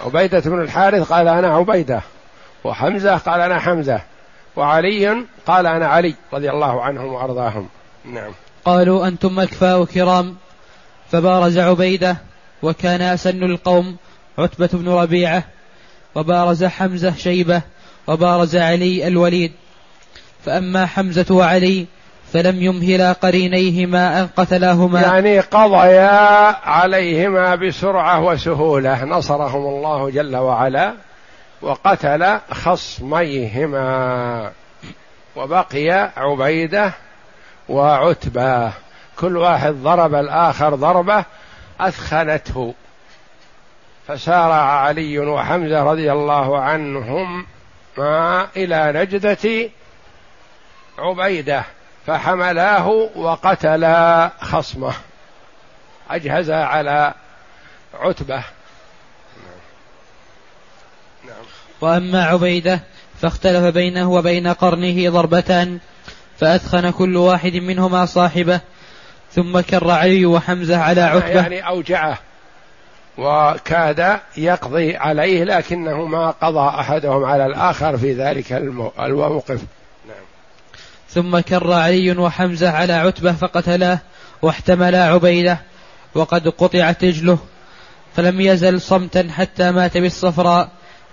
عبيدة بن الحارث قال أنا عبيدة وحمزة قال أنا حمزة. وعلي قال أنا علي رضي الله عنهم وأرضاهم. نعم. قالوا أنتم أكفاء كرام فبارز عبيدة وكان أسن القوم عتبة بن ربيعة وبارز حمزة شيبة وبارز علي الوليد. فأما حمزة وعلي فلم يمهلا قرينيهما أن قتلاهما. يعني قضيا عليهما بسرعة وسهولة نصرهم الله جل وعلا. وقتل خصميهما وبقي عبيدة وعتبة. كل واحد ضرب الآخر ضربة أثخنته فسارع علي وحمزة رضي الله عنهم ما إلى نجدة عبيدة فحملاه وقتلا خصمه. اجهزا على عتبة. نعم. وأما عبيدة فاختلف بينه وبين قرنه ضربتان فأثخن كل واحد منهما صاحبه ثم كر علي وحمزة على عتبة. يعني أوجعه وكاد يقضي عليه لكنه ما قضى أحدهم على الآخر في ذلك الموقف. ثم كر علي وحمزة على عتبة فقتلاه واحتملا عبيدة وقد قطعت رجله فلم يزل صمتا حتى مات بالصفراء.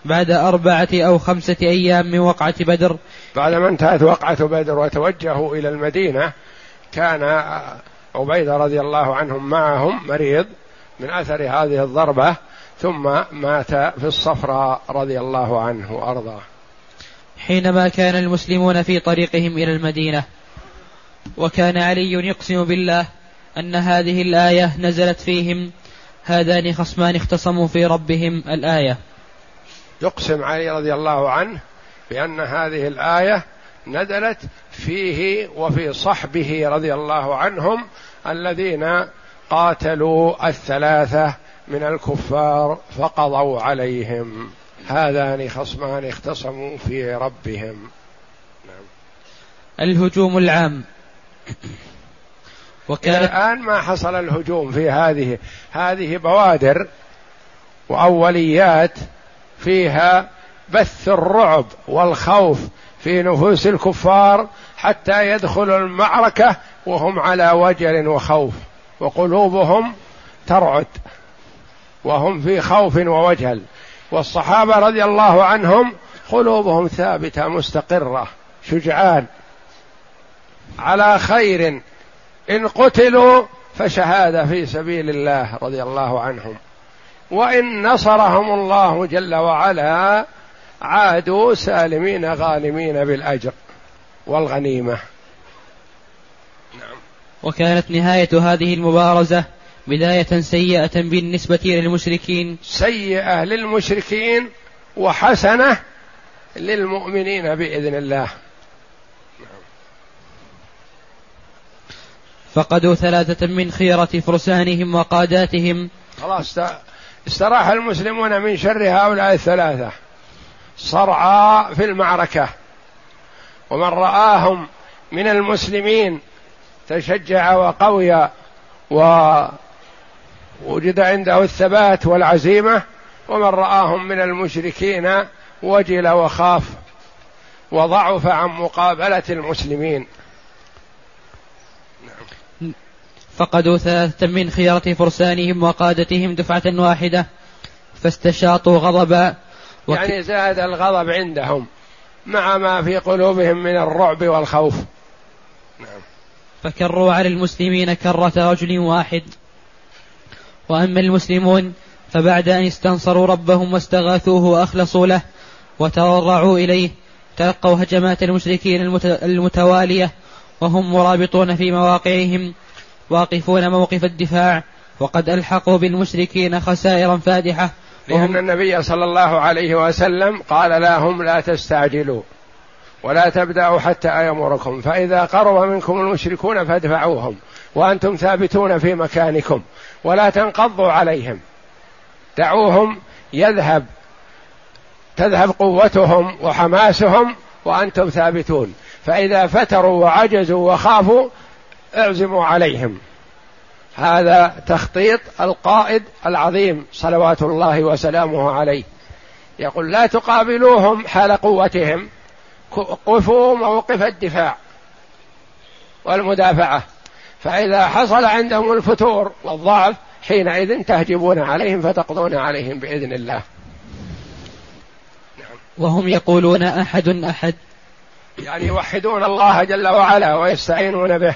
بعد أربعة أو خمسة أيام من وقعة بدر. بعدما انتهت وقعة بدر وتوجهوا إلى المدينة كان عبيدة رضي الله عنهم معهم مريض من أثر هذه الضربة ثم مات في الصفراء رضي الله عنه وأرضاه. حينما كان المسلمون في طريقهم إلى المدينة وكان علي يقسم بالله أن هذه الآية نزلت فيهم هذان خصمان اختصموا في ربهم الآية. يقسم علي رضي الله عنه بأن هذه الآية نزلت فيه وفي صحبه رضي الله عنهم الذين قاتلوا الثلاثة من الكفار فقضوا عليهم. هذان خصمان اختصموا في ربهم. نعم. الهجوم العام. وكان الآن ما حصل الهجوم في هذه هذه بوادر وأوليات فيها بث الرعب والخوف في نفوس الكفار حتى يدخلوا المعركة وهم على وجل وخوف وقلوبهم ترعد وهم في خوف ووجل والصحابة رضي الله عنهم قلوبهم ثابتة مستقرة شجعان على خير. إن قتلوا فشهادة في سبيل الله رضي الله عنهم. وإن نصرهم الله جل وعلا عادوا سالمين غانمين بالأجر والغنيمة. نعم. وكانت نهاية هذه المبارزة بداية سيئة بالنسبة للمشركين. سيئة للمشركين وحسنة للمؤمنين بإذن الله. فقدوا ثلاثة من خيرة فرسانهم وقاداتهم. خلاص استراح المسلمون من شر هؤلاء الثلاثة. صرعى في المعركة. ومن رآهم من المسلمين تشجع وقوي ووجد عنده الثبات والعزيمة. ومن رآهم من المشركين وجل وخاف وضعف عن مقابلة المسلمين. فقدوا ثلاثة من خيرة فرسانهم وقادتهم دفعة واحدة فاستشاطوا غضبا وك... يعني زاد الغضب عندهم مع ما في قلوبهم من الرعب والخوف. نعم. فكروا على المسلمين كرة رجل واحد. وأما المسلمون فبعد أن استنصروا ربهم واستغاثوه وأخلصوا له وتضرعوا إليه تلقوا هجمات المشركين المتوالية وهم مرابطون في مواقعهم واقفون موقف الدفاع وقد ألحقوا بالمشركين خسائرا فادحة. لأن النبي صلى الله عليه وسلم قال لهم لا تستعجلوا ولا تبدأوا حتى أيمركم فإذا قرب منكم المشركون فادفعوهم وأنتم ثابتون في مكانكم ولا تنقضوا عليهم. دعوهم يذهب تذهب قوتهم وحماسهم وأنتم ثابتون. فإذا فتروا وعجزوا وخافوا أعزموا عليهم. هذا تخطيط القائد العظيم صلوات الله وسلامه عليه. يقول لا تقابلوهم حال قوتهم. قفوا موقف الدفاع والمدافعة. فإذا حصل عندهم الفتور والضعف حينئذ تهجمون عليهم فتقضون عليهم بإذن الله. وهم يقولون أحد أحد. يعني يوحدون الله جل وعلا ويستعينون به.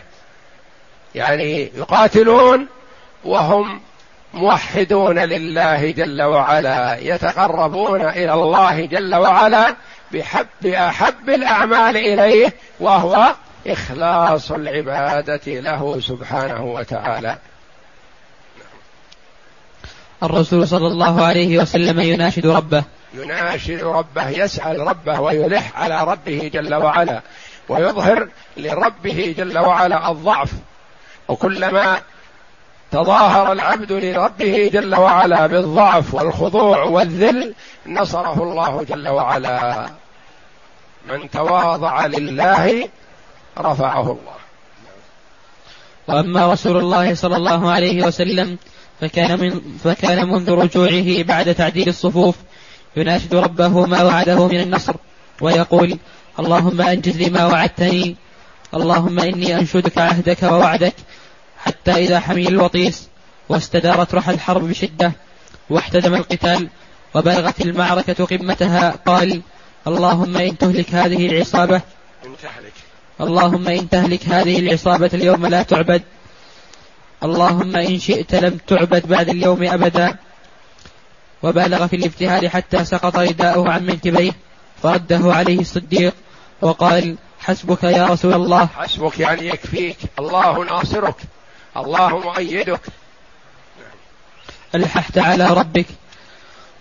يعني يقاتلون وهم موحدون لله جل وعلا يتقربون إلى الله جل وعلا بحب احب الأعمال إليه وهو إخلاص العبادة له سبحانه وتعالى. الرسول صلى الله عليه وسلم يناشد ربه. يناشد ربه يسأل ربه ويلح على ربه جل وعلا ويظهر لربه جل وعلا الضعف وكلما تظاهر العبد لربه جل وعلا بالضعف والخضوع والذل نصره الله جل وعلا. من تواضع لله رفعه الله. وأما رسول الله صلى الله عليه وسلم فكان من فكان منذ رجوعه بعد تعديل الصفوف يناشد ربه ما وعده من النصر ويقول اللهم انجز لي ما وعدتني اللهم إني أنشدك عهدك ووعدك حتى إذا حمي الوطيس واستدارت رحى الحرب بشدة واحتدم القتال وبلغت المعركة قمتها قال اللهم إن تهلك هذه العصابة اللهم إن تهلك هذه العصابة اليوم لا تعبد. اللهم إن شئت لم تعبد بعد اليوم أبدا. وبالغ في الابتهال حتى سقط رداؤه عن منكبيه. فرده عليه الصديق وقال حسبك يا رسول الله. حسبك يعني يكفيك. الله ناصرك. الله مؤيدك. ألححت على ربك.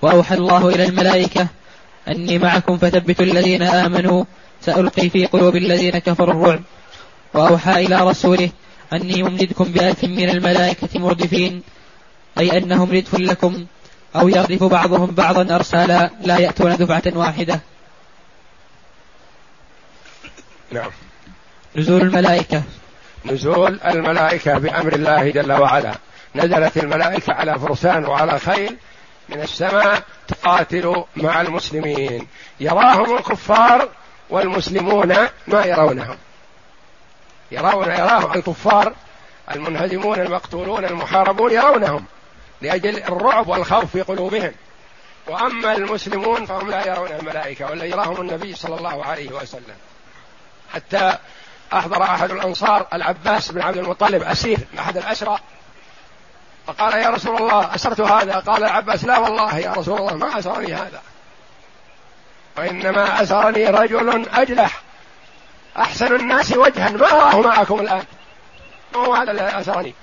وأوحى الله إلى الملائكة. أني معكم فثبتوا الذين آمنوا. سألقي في قلوب الذين كفروا الرعب. وأوحى إلى رسوله. أني ممددكم بألف من الملائكة مردفين. أي أنهم ردف لكم. أو يردف بعضهم بعضا أرسالا. لا يأتون دفعة واحدة. نعم. نزول الملائكة. نزول الملائكة بأمر الله جل وعلا. نزلت الملائكة على فرسان وعلى خيل. من السماء تقاتل مع المسلمين. يراهم الكفار والمسلمون ما يرونهم. يرون يراهم الكفار المنهزمون المقتولون المحاربون يرونهم. لأجل الرعب والخوف في قلوبهم. وأما المسلمون فهم لا يرون الملائكة ولا يراهم النبي صلى الله عليه وسلم. حتى أحضر أحد الأنصار العباس بن عبد المطلب أسير أحد الأسرى فقال يا رسول الله أسرت هذا؟ قال العباس لا والله يا رسول الله ما أسرني هذا. وإنما أسرني رجل أجلح. أحسن الناس وجها ما أراه معكم الآن؟ هو هذا الذي أسرني.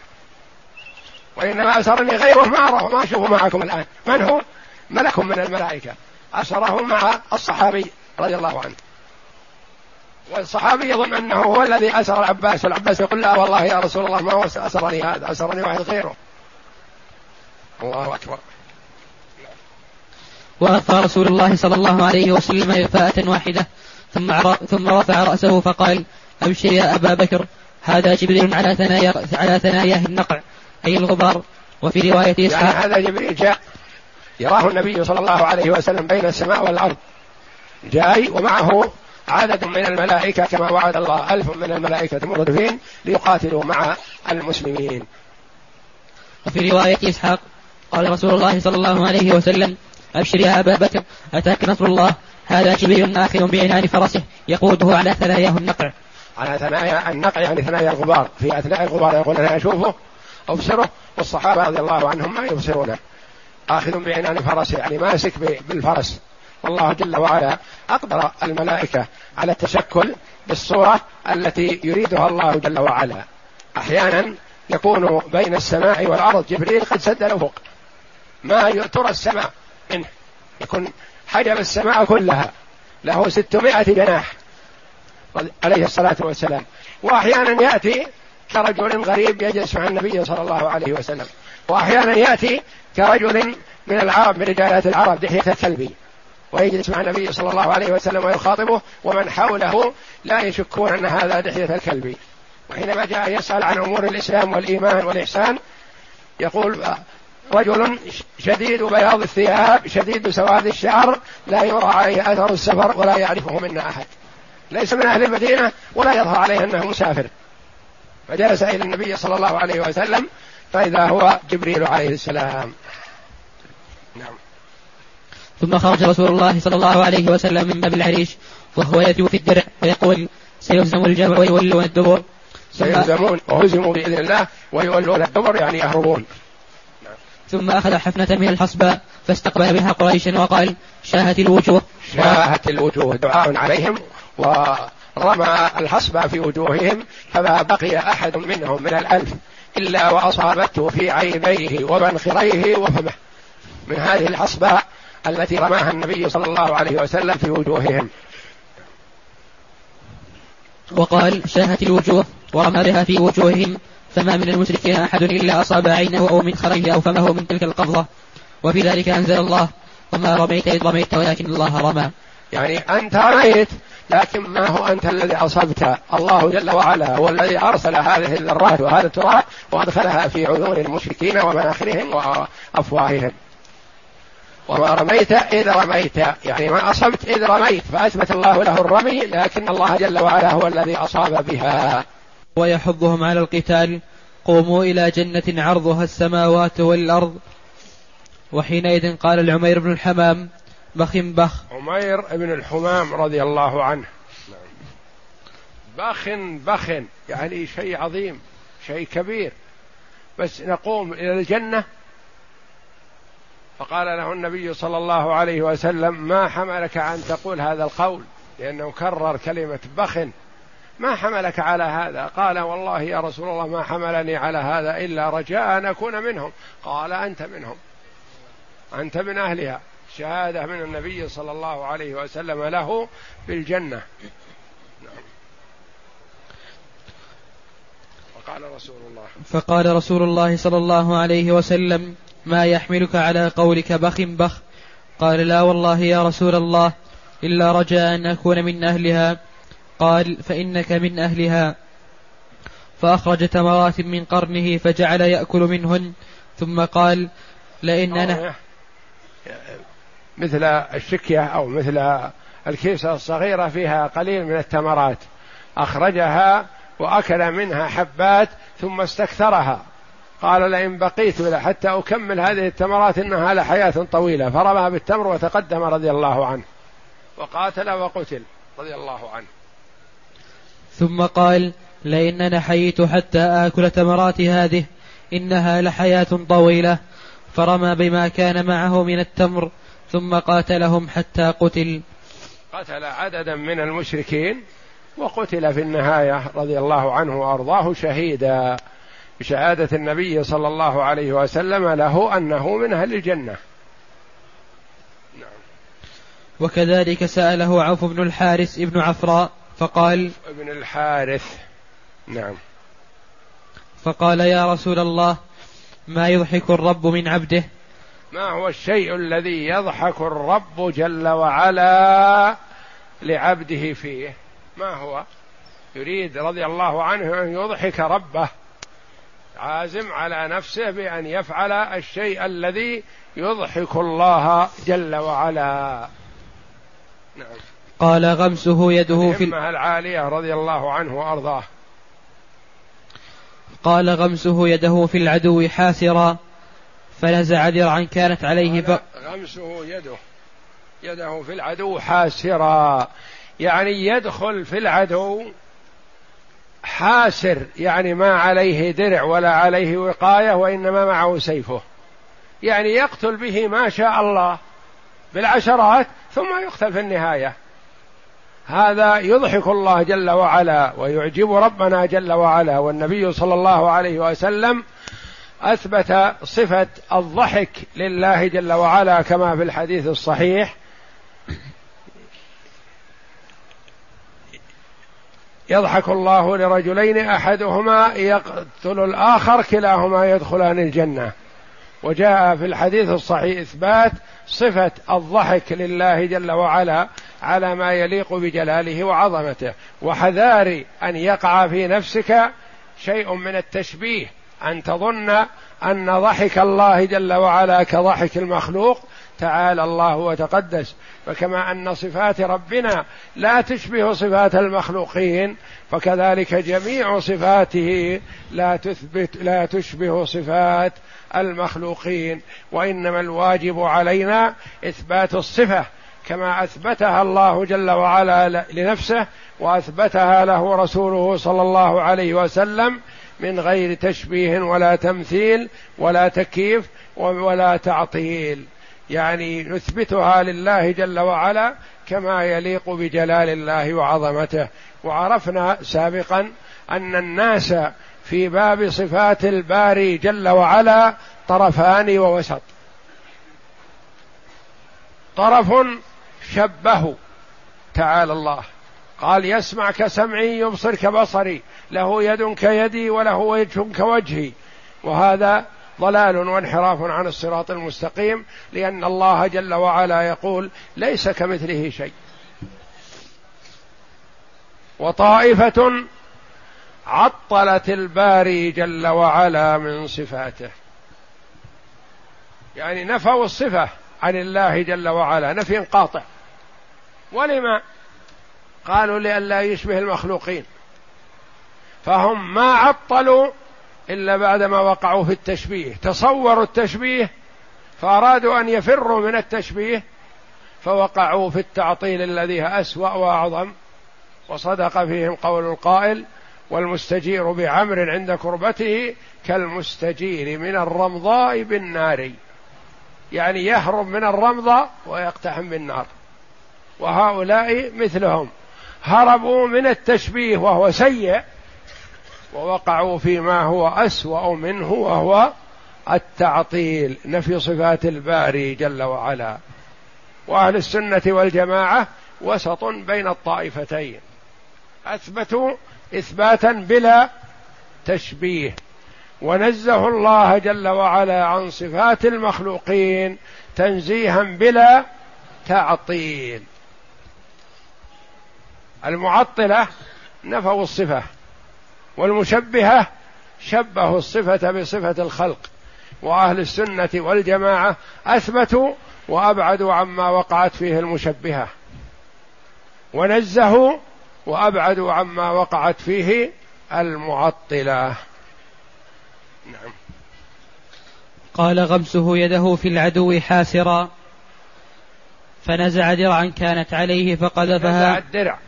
وإنما أسرني غيره ما أراه ما أشوفه معكم الآن. من هو؟ ملك من الملائكة. أسره مع الصحابي رضي الله عنه. والصحابي يظن أنه هو الذي أسر العباس والعباس يقول لا والله يا رسول الله ما هو أسرني هذا أسرني واحد غيره الله أكبر. وألقى رسول الله صلى الله عليه وسلم إغفاءة واحدة ثم ثم رفع رأسه فقال أبشر يا أبا بكر هذا جبريل على ثنايا على ثناياه النقع أي الغبار. وفي رواية إسحاق يعني هذا جبريل جاء يراه النبي صلى الله عليه وسلم بين السماء والأرض جاي ومعه عدد من الملائكة كما وعد الله ألف من الملائكة مردفين ليقاتلوا مع المسلمين. وفي رواية إسحاق قال رسول الله صلى الله عليه وسلم أبشر يا أبا بكر أتاك نصر الله؟ هذا جبريل آخذ بعنان فرسه يقوده على ثناياه النقع. على ثنايا النقع يعني ثنايا الغبار. في أثناء الغبار يقول أنا أشوفه أبصره والصحابة رضي الله عنهم ما يبصرونه. آخذ بعنان فرسه يعني ماسك بالفرس. والله جل وعلا أقدر الملائكة على التشكل بالصورة التي يريدها الله جل وعلا. أحيانا يكون بين السماء والأرض جبريل قد سد الأفق ما ترى السماء منه. يكون حجب السماء كلها. له ستمائة جناح. عليه الصلاة والسلام. وأحيانا يأتي كرجل غريب يجلس مع النبي صلى الله عليه وسلم. وأحيانا يأتي كرجل من العرب من رجالات العرب دحية الكلبي ويجلس مع النبي صلى الله عليه وسلم ويخاطبه ومن حوله لا يشكون أن هذا دحية الكلبي وحينما جاء يسأل عن أمور الإسلام والإيمان والإحسان يقول رجل شديد بياض الثياب شديد سواد الشعر لا يرى عليه أثر السفر ولا يعرفه منا أحد. ليس من أهل المدينة ولا يظهر عليه أنه مسافر. فجلس إلى النبي صلى الله عليه وسلم فإذا هو جبريل عليه السلام. ثم خرج رسول الله صلى الله عليه وسلم من باب العريش وهو يدعو في الدرع ويقول سيهزم الجمع ويولون الدبر. سيهزمون وهزموا بإذن الله ويولون الدبر يعني يهربون. ثم أخذ حفنة من الحصبة فاستقبل بها قريشا وقال شاهت الوجوه. شاهت الوجوه دعاء عليهم ورمى الحصبة في وجوههم فما بقي أحد منهم من الألف إلا وأصابته في عينيه ومنخريه وفمه. من هذه الحصبة التي رماها النبي صلى الله عليه وسلم في وجوههم. وقال شاهت الوجوه ورمى بها في وجوههم فما من المشركين أحد إلا أصاب عينه أو من خريه أو فمه من تلك القبضة. وفي ذلك أنزل الله وما رميت إذ رميت ولكن الله رمى. يعني أنت رميت لكن ما هو أنت الذي أصبت الله جل وعلا هو الذي أرسل هذه الذرات وهذا التراب وأدخلها في عيون المشركين ومناخرهم وأفواههم. وما رميت إذ رميت يعني ما أصبت إذ رميت فأثبت الله له الرمي لكن الله جل وعلا هو الذي أصاب بها. ويحضهم على القتال قوموا إلى جنة عرضها السماوات والأرض. وحينئذ قال العمير بن الحمام بخ بخ. عمير بن الحمام رضي الله عنه. بخ بخ يعني شيء عظيم شيء كبير. بس نقوم إلى الجنة فقال له النبي صلى الله عليه وسلم ما حملك أن تقول هذا القول؟ لأنه كرر كلمة بخ ما حملك على هذا؟ قال والله يا رسول الله ما حملني على هذا إلا رجاء أن أكون منهم. قال أنت منهم. أنت من أهلها. شهادة من النبي صلى الله عليه وسلم له بالجنة. نعم. وقال رسول الله. فقال رسول الله صلى الله عليه وسلم ما يحملك على قولك بخ بخ. قال لا والله يا رسول الله إلا رجاء أن أكون من أهلها. قال فإنك من أهلها. فأخرج تمرات من قرنه فجعل يأكل منهن. ثم قال لئن أنا مثل الشكية أو مثل الكيسة الصغيرة فيها قليل من التمرات. أخرجها وأكل منها حبات ثم استكثرها. قال لئن بقيت حتى أكمل هذه التمرات إنها لحياة طويلة. فرمى بالتمر وتقدم رضي الله عنه. وقاتل وقتل رضي الله عنه. ثم قال لئن أنا حييت حتى آكل تمرات هذه إنها لحياة طويلة. فرمى بما كان معه من التمر ثم قاتلهم حتى قتل. قتل عددا من المشركين وقتل في النهاية رضي الله عنه وأرضاه شهيدا. بشهادة النبي صلى الله عليه وسلم له أنه من أهل الجنة. نعم. وكذلك سأله عوف بن الحارث ابن عفراء فقال ابن الحارث. نعم. فقال يا رسول الله ما يضحك الرب من عبده؟ ما هو الشيء الذي يضحك الرب جل وعلا لعبده فيه؟ ما هو؟ يريد رضي الله عنه أن يضحك ربه. عازم على نفسه بأن يفعل الشيء الذي يضحك الله جل وعلا. نعم. قال غمسه يده في العالية رضي الله عنه وأرضاه. قال غمسه يده في العدو حاسرا فنزع درعا كانت عليه ف... غمسه يده يده في العدو حاسرا. يعني يدخل في العدو حاسر يعني ما عليه درع ولا عليه وقاية وإنما معه سيفه. يعني يقتل به ما شاء الله بالعشرات ثم يقتل في النهاية. هذا يضحك الله جل وعلا ويعجب ربنا جل وعلا. والنبي صلى الله عليه وسلم أثبت صفة الضحك لله جل وعلا كما في الحديث الصحيح. يضحك الله لرجلين أحدهما يقتل الآخر كلاهما يدخلان الجنة. وجاء في الحديث الصحيح إثبات صفة الضحك لله جل وعلا على ما يليق بجلاله وعظمته. وحذار أن يقع في نفسك شيء من التشبيه. أن تظن أن ضحك الله جل وعلا كضحك المخلوق تعالى الله وتقدس. فكما أن صفات ربنا لا تشبه صفات المخلوقين فكذلك جميع صفاته لا تثبت لا تشبه صفات المخلوقين. وإنما الواجب علينا إثبات الصفة كما أثبتها الله جل وعلا لنفسه وأثبتها له رسوله صلى الله عليه وسلم من غير تشبيه ولا تمثيل ولا تكييف ولا تعطيل. يعني نثبتها لله جل وعلا كما يليق بجلال الله وعظمته. وعرفنا سابقا أن الناس في باب صفات الباري جل وعلا طرفان ووسط. طرف شبهوا تعالى الله. قال يسمع كسمعي يبصر كبصري له يد كيدي وله وجه كوجهي. وهذا ضلال وانحراف عن الصراط المستقيم لأن الله جل وعلا يقول ليس كمثله شيء. وطائفة عطلت الباري جل وعلا من صفاته. يعني نفوا الصفة عن الله جل وعلا نفي قاطع. ولما؟ قالوا لئلا يشبه المخلوقين. فهم ما عطلوا إلا بعدما وقعوا في التشبيه. تصوروا التشبيه فأرادوا أن يفروا من التشبيه فوقعوا في التعطيل الذي أسوأ وأعظم. وصدق فيهم قول القائل والمستجير بعمر عند كربته كالمستجير من الرمضاء بالنار. يعني يهرب من الرمضة ويقتحم بالنار. وهؤلاء مثلهم. هربوا من التشبيه وهو سيء ووقعوا فيما هو أسوأ منه وهو التعطيل نفي صفات الباري جل وعلا. وأهل السنة والجماعة وسط بين الطائفتين. أثبتوا إثباتا بلا تشبيه. ونزه الله جل وعلا عن صفات المخلوقين تنزيها بلا تعطيل. المعطلة نفوا الصفة. والمشبهة شبهوا الصفة بصفة الخلق وأهل السنة والجماعة أثبتوا وأبعدوا عما وقعت فيه المشبهة. ونزهوا وأبعدوا عما وقعت فيه المعطلة. نعم. قال غمسه يده في العدو حاسرا فنزع درعا كانت عليه فقذفها. نزع الدرع.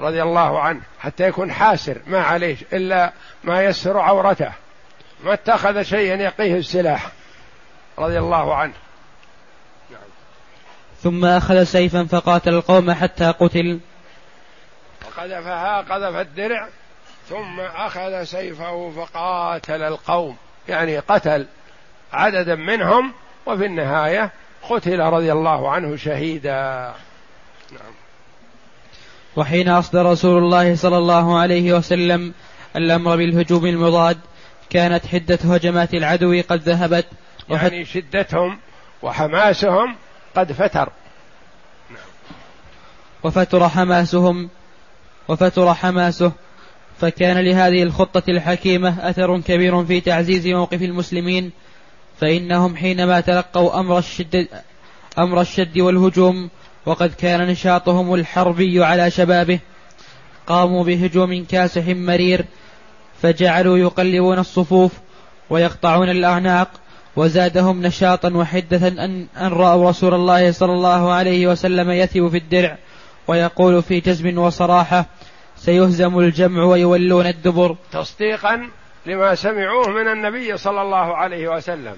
رضي الله عنه حتى يكون حاسر ما عليه إلا ما يسر عورته ما اتخذ شيئا يقيه السلاح. رضي الله عنه. نعم. ثم أخذ سيفا فقاتل القوم حتى قتل. وقذفها قذف الدرع ثم أخذ سيفه فقاتل القوم. يعني قتل عددا منهم وفي النهاية قتل رضي الله عنه شهيدا. نعم. وحين أصدر رسول الله صلى الله عليه وسلم الأمر بالهجوم المضاد كانت حدة هجمات العدو قد ذهبت يعني شدتهم وحماسهم قد فتر. وفتر حماسهم وفتر حماسه فكان لهذه الخطة الحكيمة أثر كبير في تعزيز موقف المسلمين فإنهم حينما تلقوا أمر الشد أمر الشد والهجوم وقد كان نشاطهم الحربي على شبابه. قاموا بهجوم كاسح مرير فجعلوا يقلبون الصفوف ويقطعون الأعناق وزادهم نشاطا وحدة أن, أن رأوا رسول الله صلى الله عليه وسلم يثب في الدرع ويقول في جزم وصراحة سيهزم الجمع ويولون الدبر. تصديقا لما سمعوه من النبي صلى الله عليه وسلم.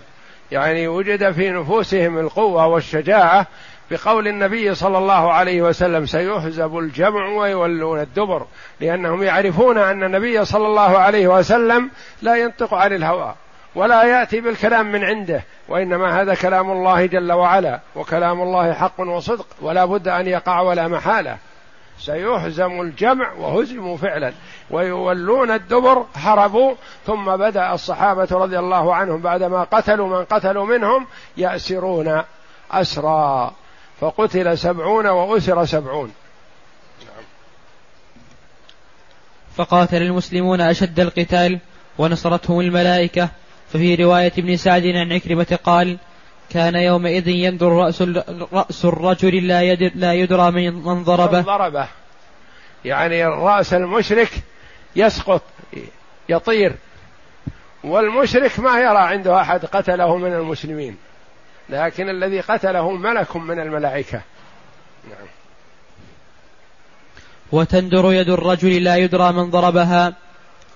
يعني وجد في نفوسهم القوة والشجاعة بقول النبي صلى الله عليه وسلم سيهزم الجمع ويولون الدبر لأنهم يعرفون أن النبي صلى الله عليه وسلم لا ينطق عن الهوى ولا يأتي بالكلام من عنده وإنما هذا كلام الله جل وعلا وكلام الله حق وصدق ولا بد أن يقع ولا محالة. سيهزم الجمع وهزموا فعلا ويولون الدبر هربوا ثم بدأ الصحابة رضي الله عنهم بعدما قتلوا من قتلوا منهم يأسرون اسرى فقتل سبعون وأسر سبعون. فقاتل المسلمون أشد القتال ونصرتهم الملائكة. ففي رواية ابن سعد عن عكرمة قال كان يومئذ يندر رأس, رأس الرجل لا, يدر لا يدرى من ضربه. ضربه. يعني رأس المشرك يسقط يطير. والمشرك ما يرى عنده أحد قتله من المسلمين. لكن الذي قتله ملك من الملائكة. نعم. وتندر يد الرجل لا يدرى من ضربها.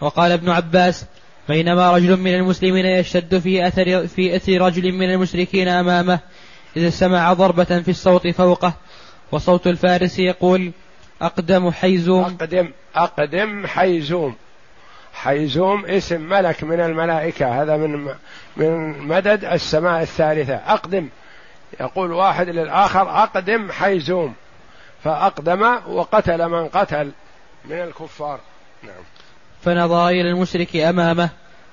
وقال ابن عباس بينما رجل من المسلمين يشتد في أثر في أثر رجل من المشركين أمامه إذا سمع ضربة في الصوت فوقه. وصوت الفارس يقول أقدم حيزوم. أقدم أقدم حيزوم. حيزوم اسم ملك من الملائكة هذا من من مدد السماء الثالثة. أقدم. يقول واحد للآخر أقدم حيزوم. فأقدم وقتل من قتل من الكفار. نعم. فنظر إلى المشرك أمامه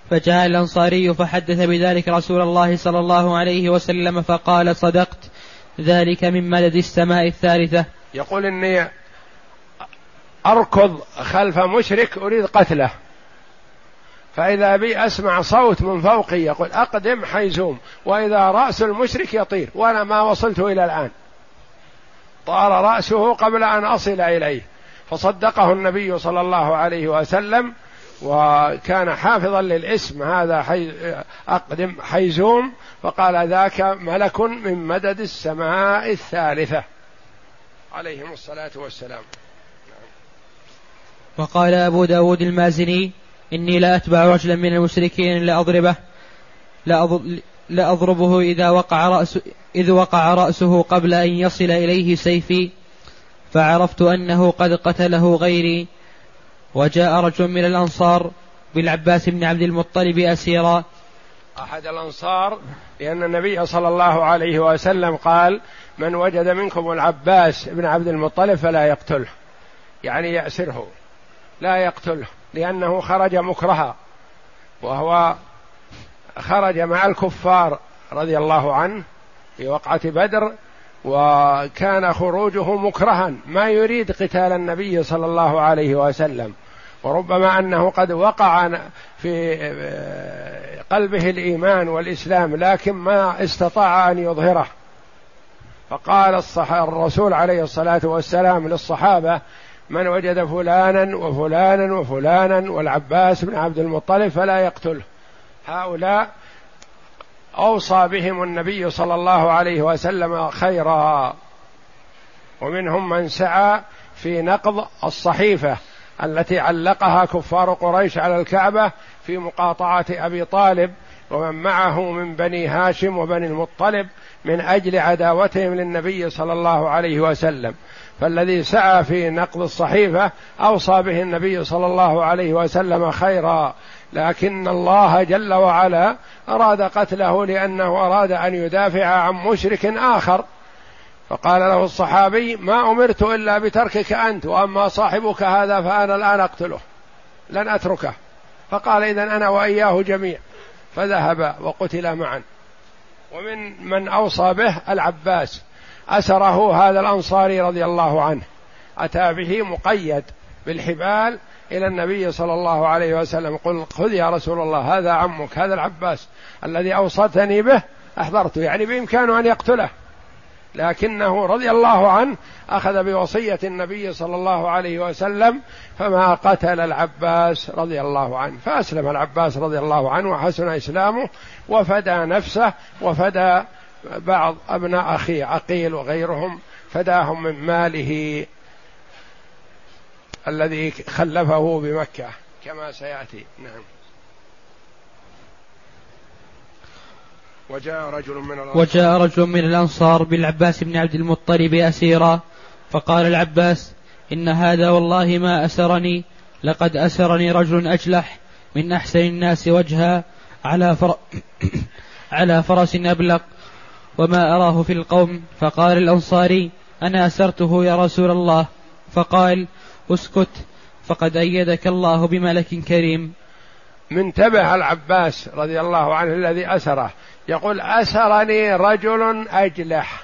فجاء الأنصاري فحدث بذلك رسول الله صلى الله عليه وسلم فقال صدقت. ذلك من مدد السماء الثالثة. يقول إني أركض خلف مشرك أريد قتله. فإذا بي أسمع صوت من فوقي يقول أقدم حيزوم وإذا رأس المشرك يطير وأنا ما وصلت إلى الآن. طار رأسه قبل أن أصل إليه. فصدقه النبي صلى الله عليه وسلم وكان حافظا للاسم هذا حي أقدم حيزوم فقال ذاك ملك من مدد السماء الثالثة. عليهم الصلاة والسلام. وقال أبو داود المازني إني لا أتبع رجلا من المشركين لأضربه لأضربه إذا وقع رأس إذ وقع رأسه قبل أن يصل إليه سيفي فعرفت أنه قد قتله غيري. وجاء رجل من الأنصار بالعباس بن عبد المطلب أسيرا. أحد الأنصار لأن النبي صلى الله عليه وسلم قال من وجد منكم العباس بن عبد المطلب فلا يقتله. يعني يأسره لا يقتله. لأنه خرج مكرها وهو خرج مع الكفار رضي الله عنه في وقعة بدر وكان خروجه مكرها ما يريد قتال النبي صلى الله عليه وسلم. وربما أنه قد وقع في قلبه الإيمان والإسلام لكن ما استطاع أن يظهره. فقال الرسول عليه الصلاة والسلام للصحابة من وجد فلانا وفلانا وفلانا والعباس بن عبد المطلب فلا يقتله. هؤلاء أوصى بهم النبي صلى الله عليه وسلم خيرا. ومنهم من سعى في نقض الصحيفة التي علقها كفار قريش على الكعبة في مقاطعة أبي طالب ومن معه من بني هاشم وبني المطلب من أجل عداوتهم للنبي صلى الله عليه وسلم. فالذي سعى في نقض الصحيفة أوصى به النبي صلى الله عليه وسلم خيرا. لكن الله جل وعلا أراد قتله لأنه أراد أن يدافع عن مشرك آخر. فقال له الصحابي ما أمرت إلا بتركك أنت وأما صاحبك هذا فأنا الآن أقتله لن أتركه. فقال اذا أنا وإياه جميع. فذهب وقتل معا. ومن من أوصى به العباس. أسره هذا الأنصاري رضي الله عنه. أتى به مقيد بالحبال إلى النبي صلى الله عليه وسلم. قل خذ يا رسول الله هذا عمك هذا العباس الذي أوصتني به احضرته يعني بإمكانه أن يقتله. لكنه رضي الله عنه أخذ بوصية النبي صلى الله عليه وسلم فما قتل العباس رضي الله عنه. فأسلم العباس رضي الله عنه وحسن إسلامه وفدى نفسه وفدى بعض أبناء اخيه عقيل وغيرهم فداهم من ماله الذي خلفه بمكة كما سيأتي. نعم. وجاء رجل من الأنصار. وجاء رجل من الأنصار بالعباس بن عبد المطلب أسيرا فقال العباس إن هذا والله ما أسرني لقد أسرني رجل أجلح من أحسن الناس وجها على فر... *coughs* على فرس أبلق. وما أراه في القوم. فقال الأنصاري أنا أسرته يا رسول الله. فقال أسكت فقد أيدك الله بملك كريم. من تبع العباس رضي الله عنه الذي أسره. يقول أسرني رجل أجلح.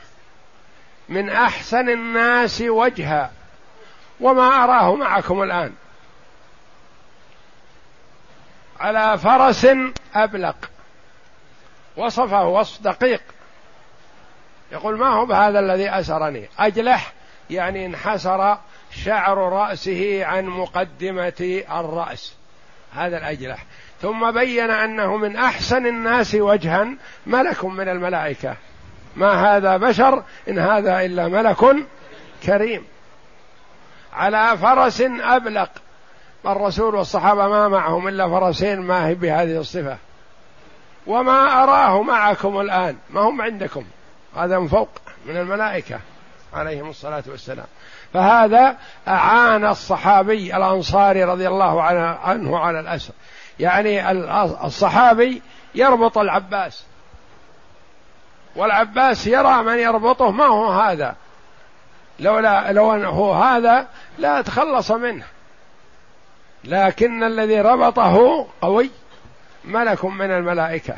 من أحسن الناس وجها. وما أراه معكم الآن. على فرس أبلق. وصفه وصف دقيق. يقول ما هو بهذا الذي أسرني؟ أجلح يعني انحسر شعر رأسه عن مقدمة الرأس. هذا الأجلح. ثم بين أنه من أحسن الناس وجها ملك من الملائكة. ما هذا بشر إن هذا إلا ملك كريم. على فرس أبلق. الرسول والصحابة ما معهم إلا فرسين ما هي بهذه الصفة. وما أراه معكم الآن. ما هم عندكم. هذا من فوق من الملائكة عليهم الصلاة والسلام. فهذا أعان الصحابي الأنصاري رضي الله عنه على الأسر. يعني الصحابي يربط العباس. والعباس يرى من يربطه ما هو هذا؟ لولا لو أنه هذا لا تخلص منه. لكن الذي ربطه قوي ملك من الملائكة.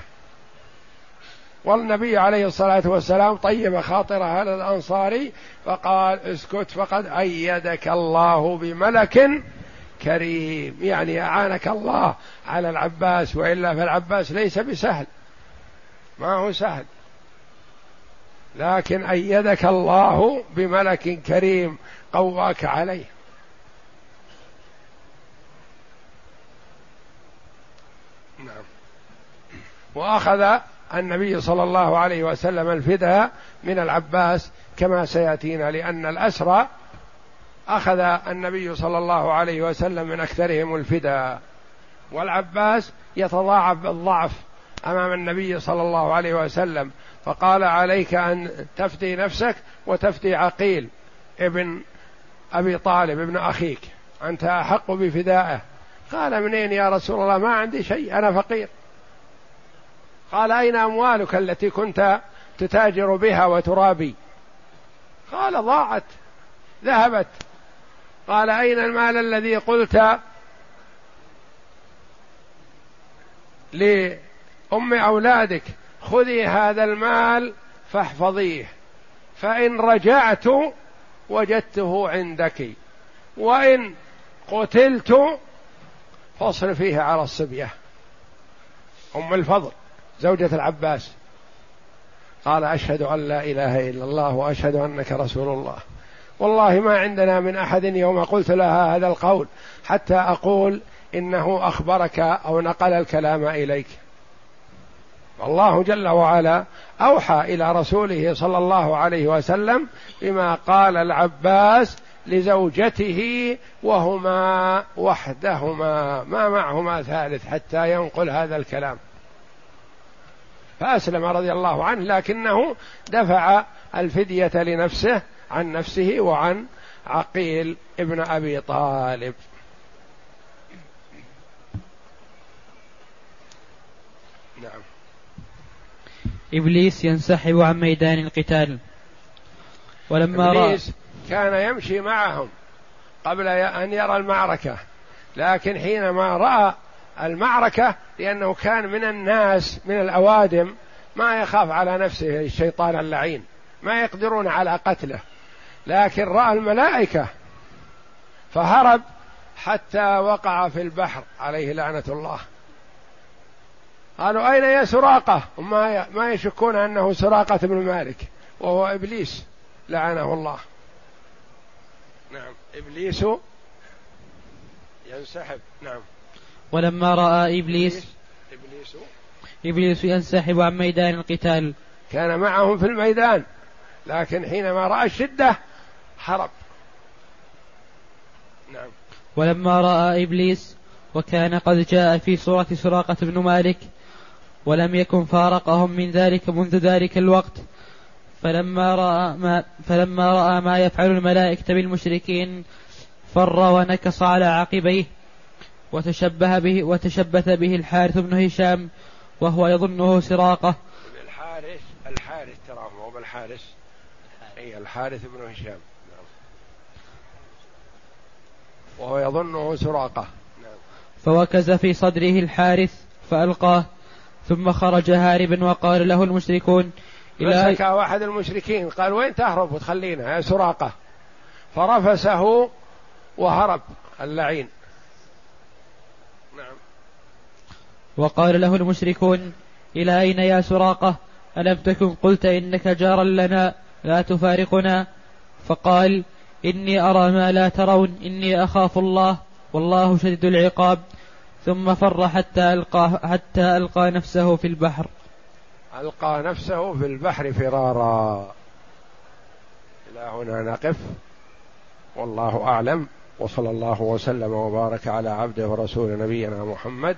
والنبي عليه الصلاة والسلام طيب خاطر هذا الأنصاري فقال اسكت فقد أيدك الله بملك كريم. يعني أعانك الله على العباس وإلا فالعباس ليس بسهل. ما هو سهل. لكن أيدك الله بملك كريم قواك عليه. نعم. وأخذ النبي صلى الله عليه وسلم الفداء من العباس كما سيأتينا لأن الأسرى أخذ النبي صلى الله عليه وسلم من أكثرهم الفداء والعباس يتضاعف بالضعف أمام النبي صلى الله عليه وسلم فقال عليك أن تفتي نفسك وتفتي عقيل ابن أبي طالب ابن أخيك أنت أحق بفدائه. قال منين يا رسول الله؟ ما عندي شيء أنا فقير. قال أين أموالك التي كنت تتاجر بها وترابي؟ قال ضاعت ذهبت. قال أين المال الذي قلت لأم أولادك؟ خذي هذا المال فاحفظيه. فإن رجعت وجدته عندك. وإن قتلت فاصرفيه على الصبية. أم الفضل. زوجة العباس. قال أشهد أن لا إله إلا الله وأشهد أنك رسول الله. والله ما عندنا من أحد يوم قلت لها هذا القول حتى أقول إنه أخبرك أو نقل الكلام إليك. والله جل وعلا أوحى إلى رسوله صلى الله عليه وسلم بما قال العباس لزوجته وهما وحدهما ما معهما ثالث حتى ينقل هذا الكلام. فأسلم رضي الله عنه لكنه دفع الفدية لنفسه عن نفسه وعن عقيل ابن أبي طالب. نعم. إبليس ينسحب عن ميدان القتال. ولما إبليس كان يمشي معهم قبل أن يرى المعركة لكن حينما رأى المعركة لأنه كان من الناس من الأوادم ما يخاف على نفسه الشيطان اللعين ما يقدرون على قتله. لكن رأى الملائكة فهرب حتى وقع في البحر عليه لعنة الله. قالوا أين يا سراقة؟ ما ما يشكون أنه سراقة بن مالك وهو إبليس لعنه الله. نعم إبليس ينسحب. نعم. ولما رأى إبليس إبليس. إبليس ينسحب عن ميدان القتال. كان معهم في الميدان لكن حينما رأى الشدة هرب نعم. ولما رأى إبليس وكان قد جاء في صورة سراقة بن مالك ولم يكن فارقهم من ذلك منذ ذلك الوقت. فلما رأى ما فلما رأى ما يفعل الملائكة بالمشركين فر ونكص على عقبيه. وتشبه به وتشبث به الحارث بن هشام وهو يظنه سراقة. الحارث الحارث ترى هو بالحارث أي الحارث بن هشام. وهو يظنه سراقة. نعم. فوكز في صدره الحارث فألقاه ثم خرج هاربا وقال له المشركون إلى مسك واحد المشركين قال وين تهرب وتخلينا؟ يا سراقة. فرفسه وهرب اللعين نعم وقال له المشركون إلى أين يا سراقة؟ ألم تكن قلت إنك جارا لنا لا تفارقنا؟ فقال إني أرى ما لا ترون إني أخاف الله والله شديد العقاب. ثم فر حتى ألقى حتى ألقى نفسه في البحر. ألقى نفسه في البحر فرارا. إلى هنا نقف. والله أعلم. وصلى الله وسلم وبارك على عبده ورسول نبينا محمد.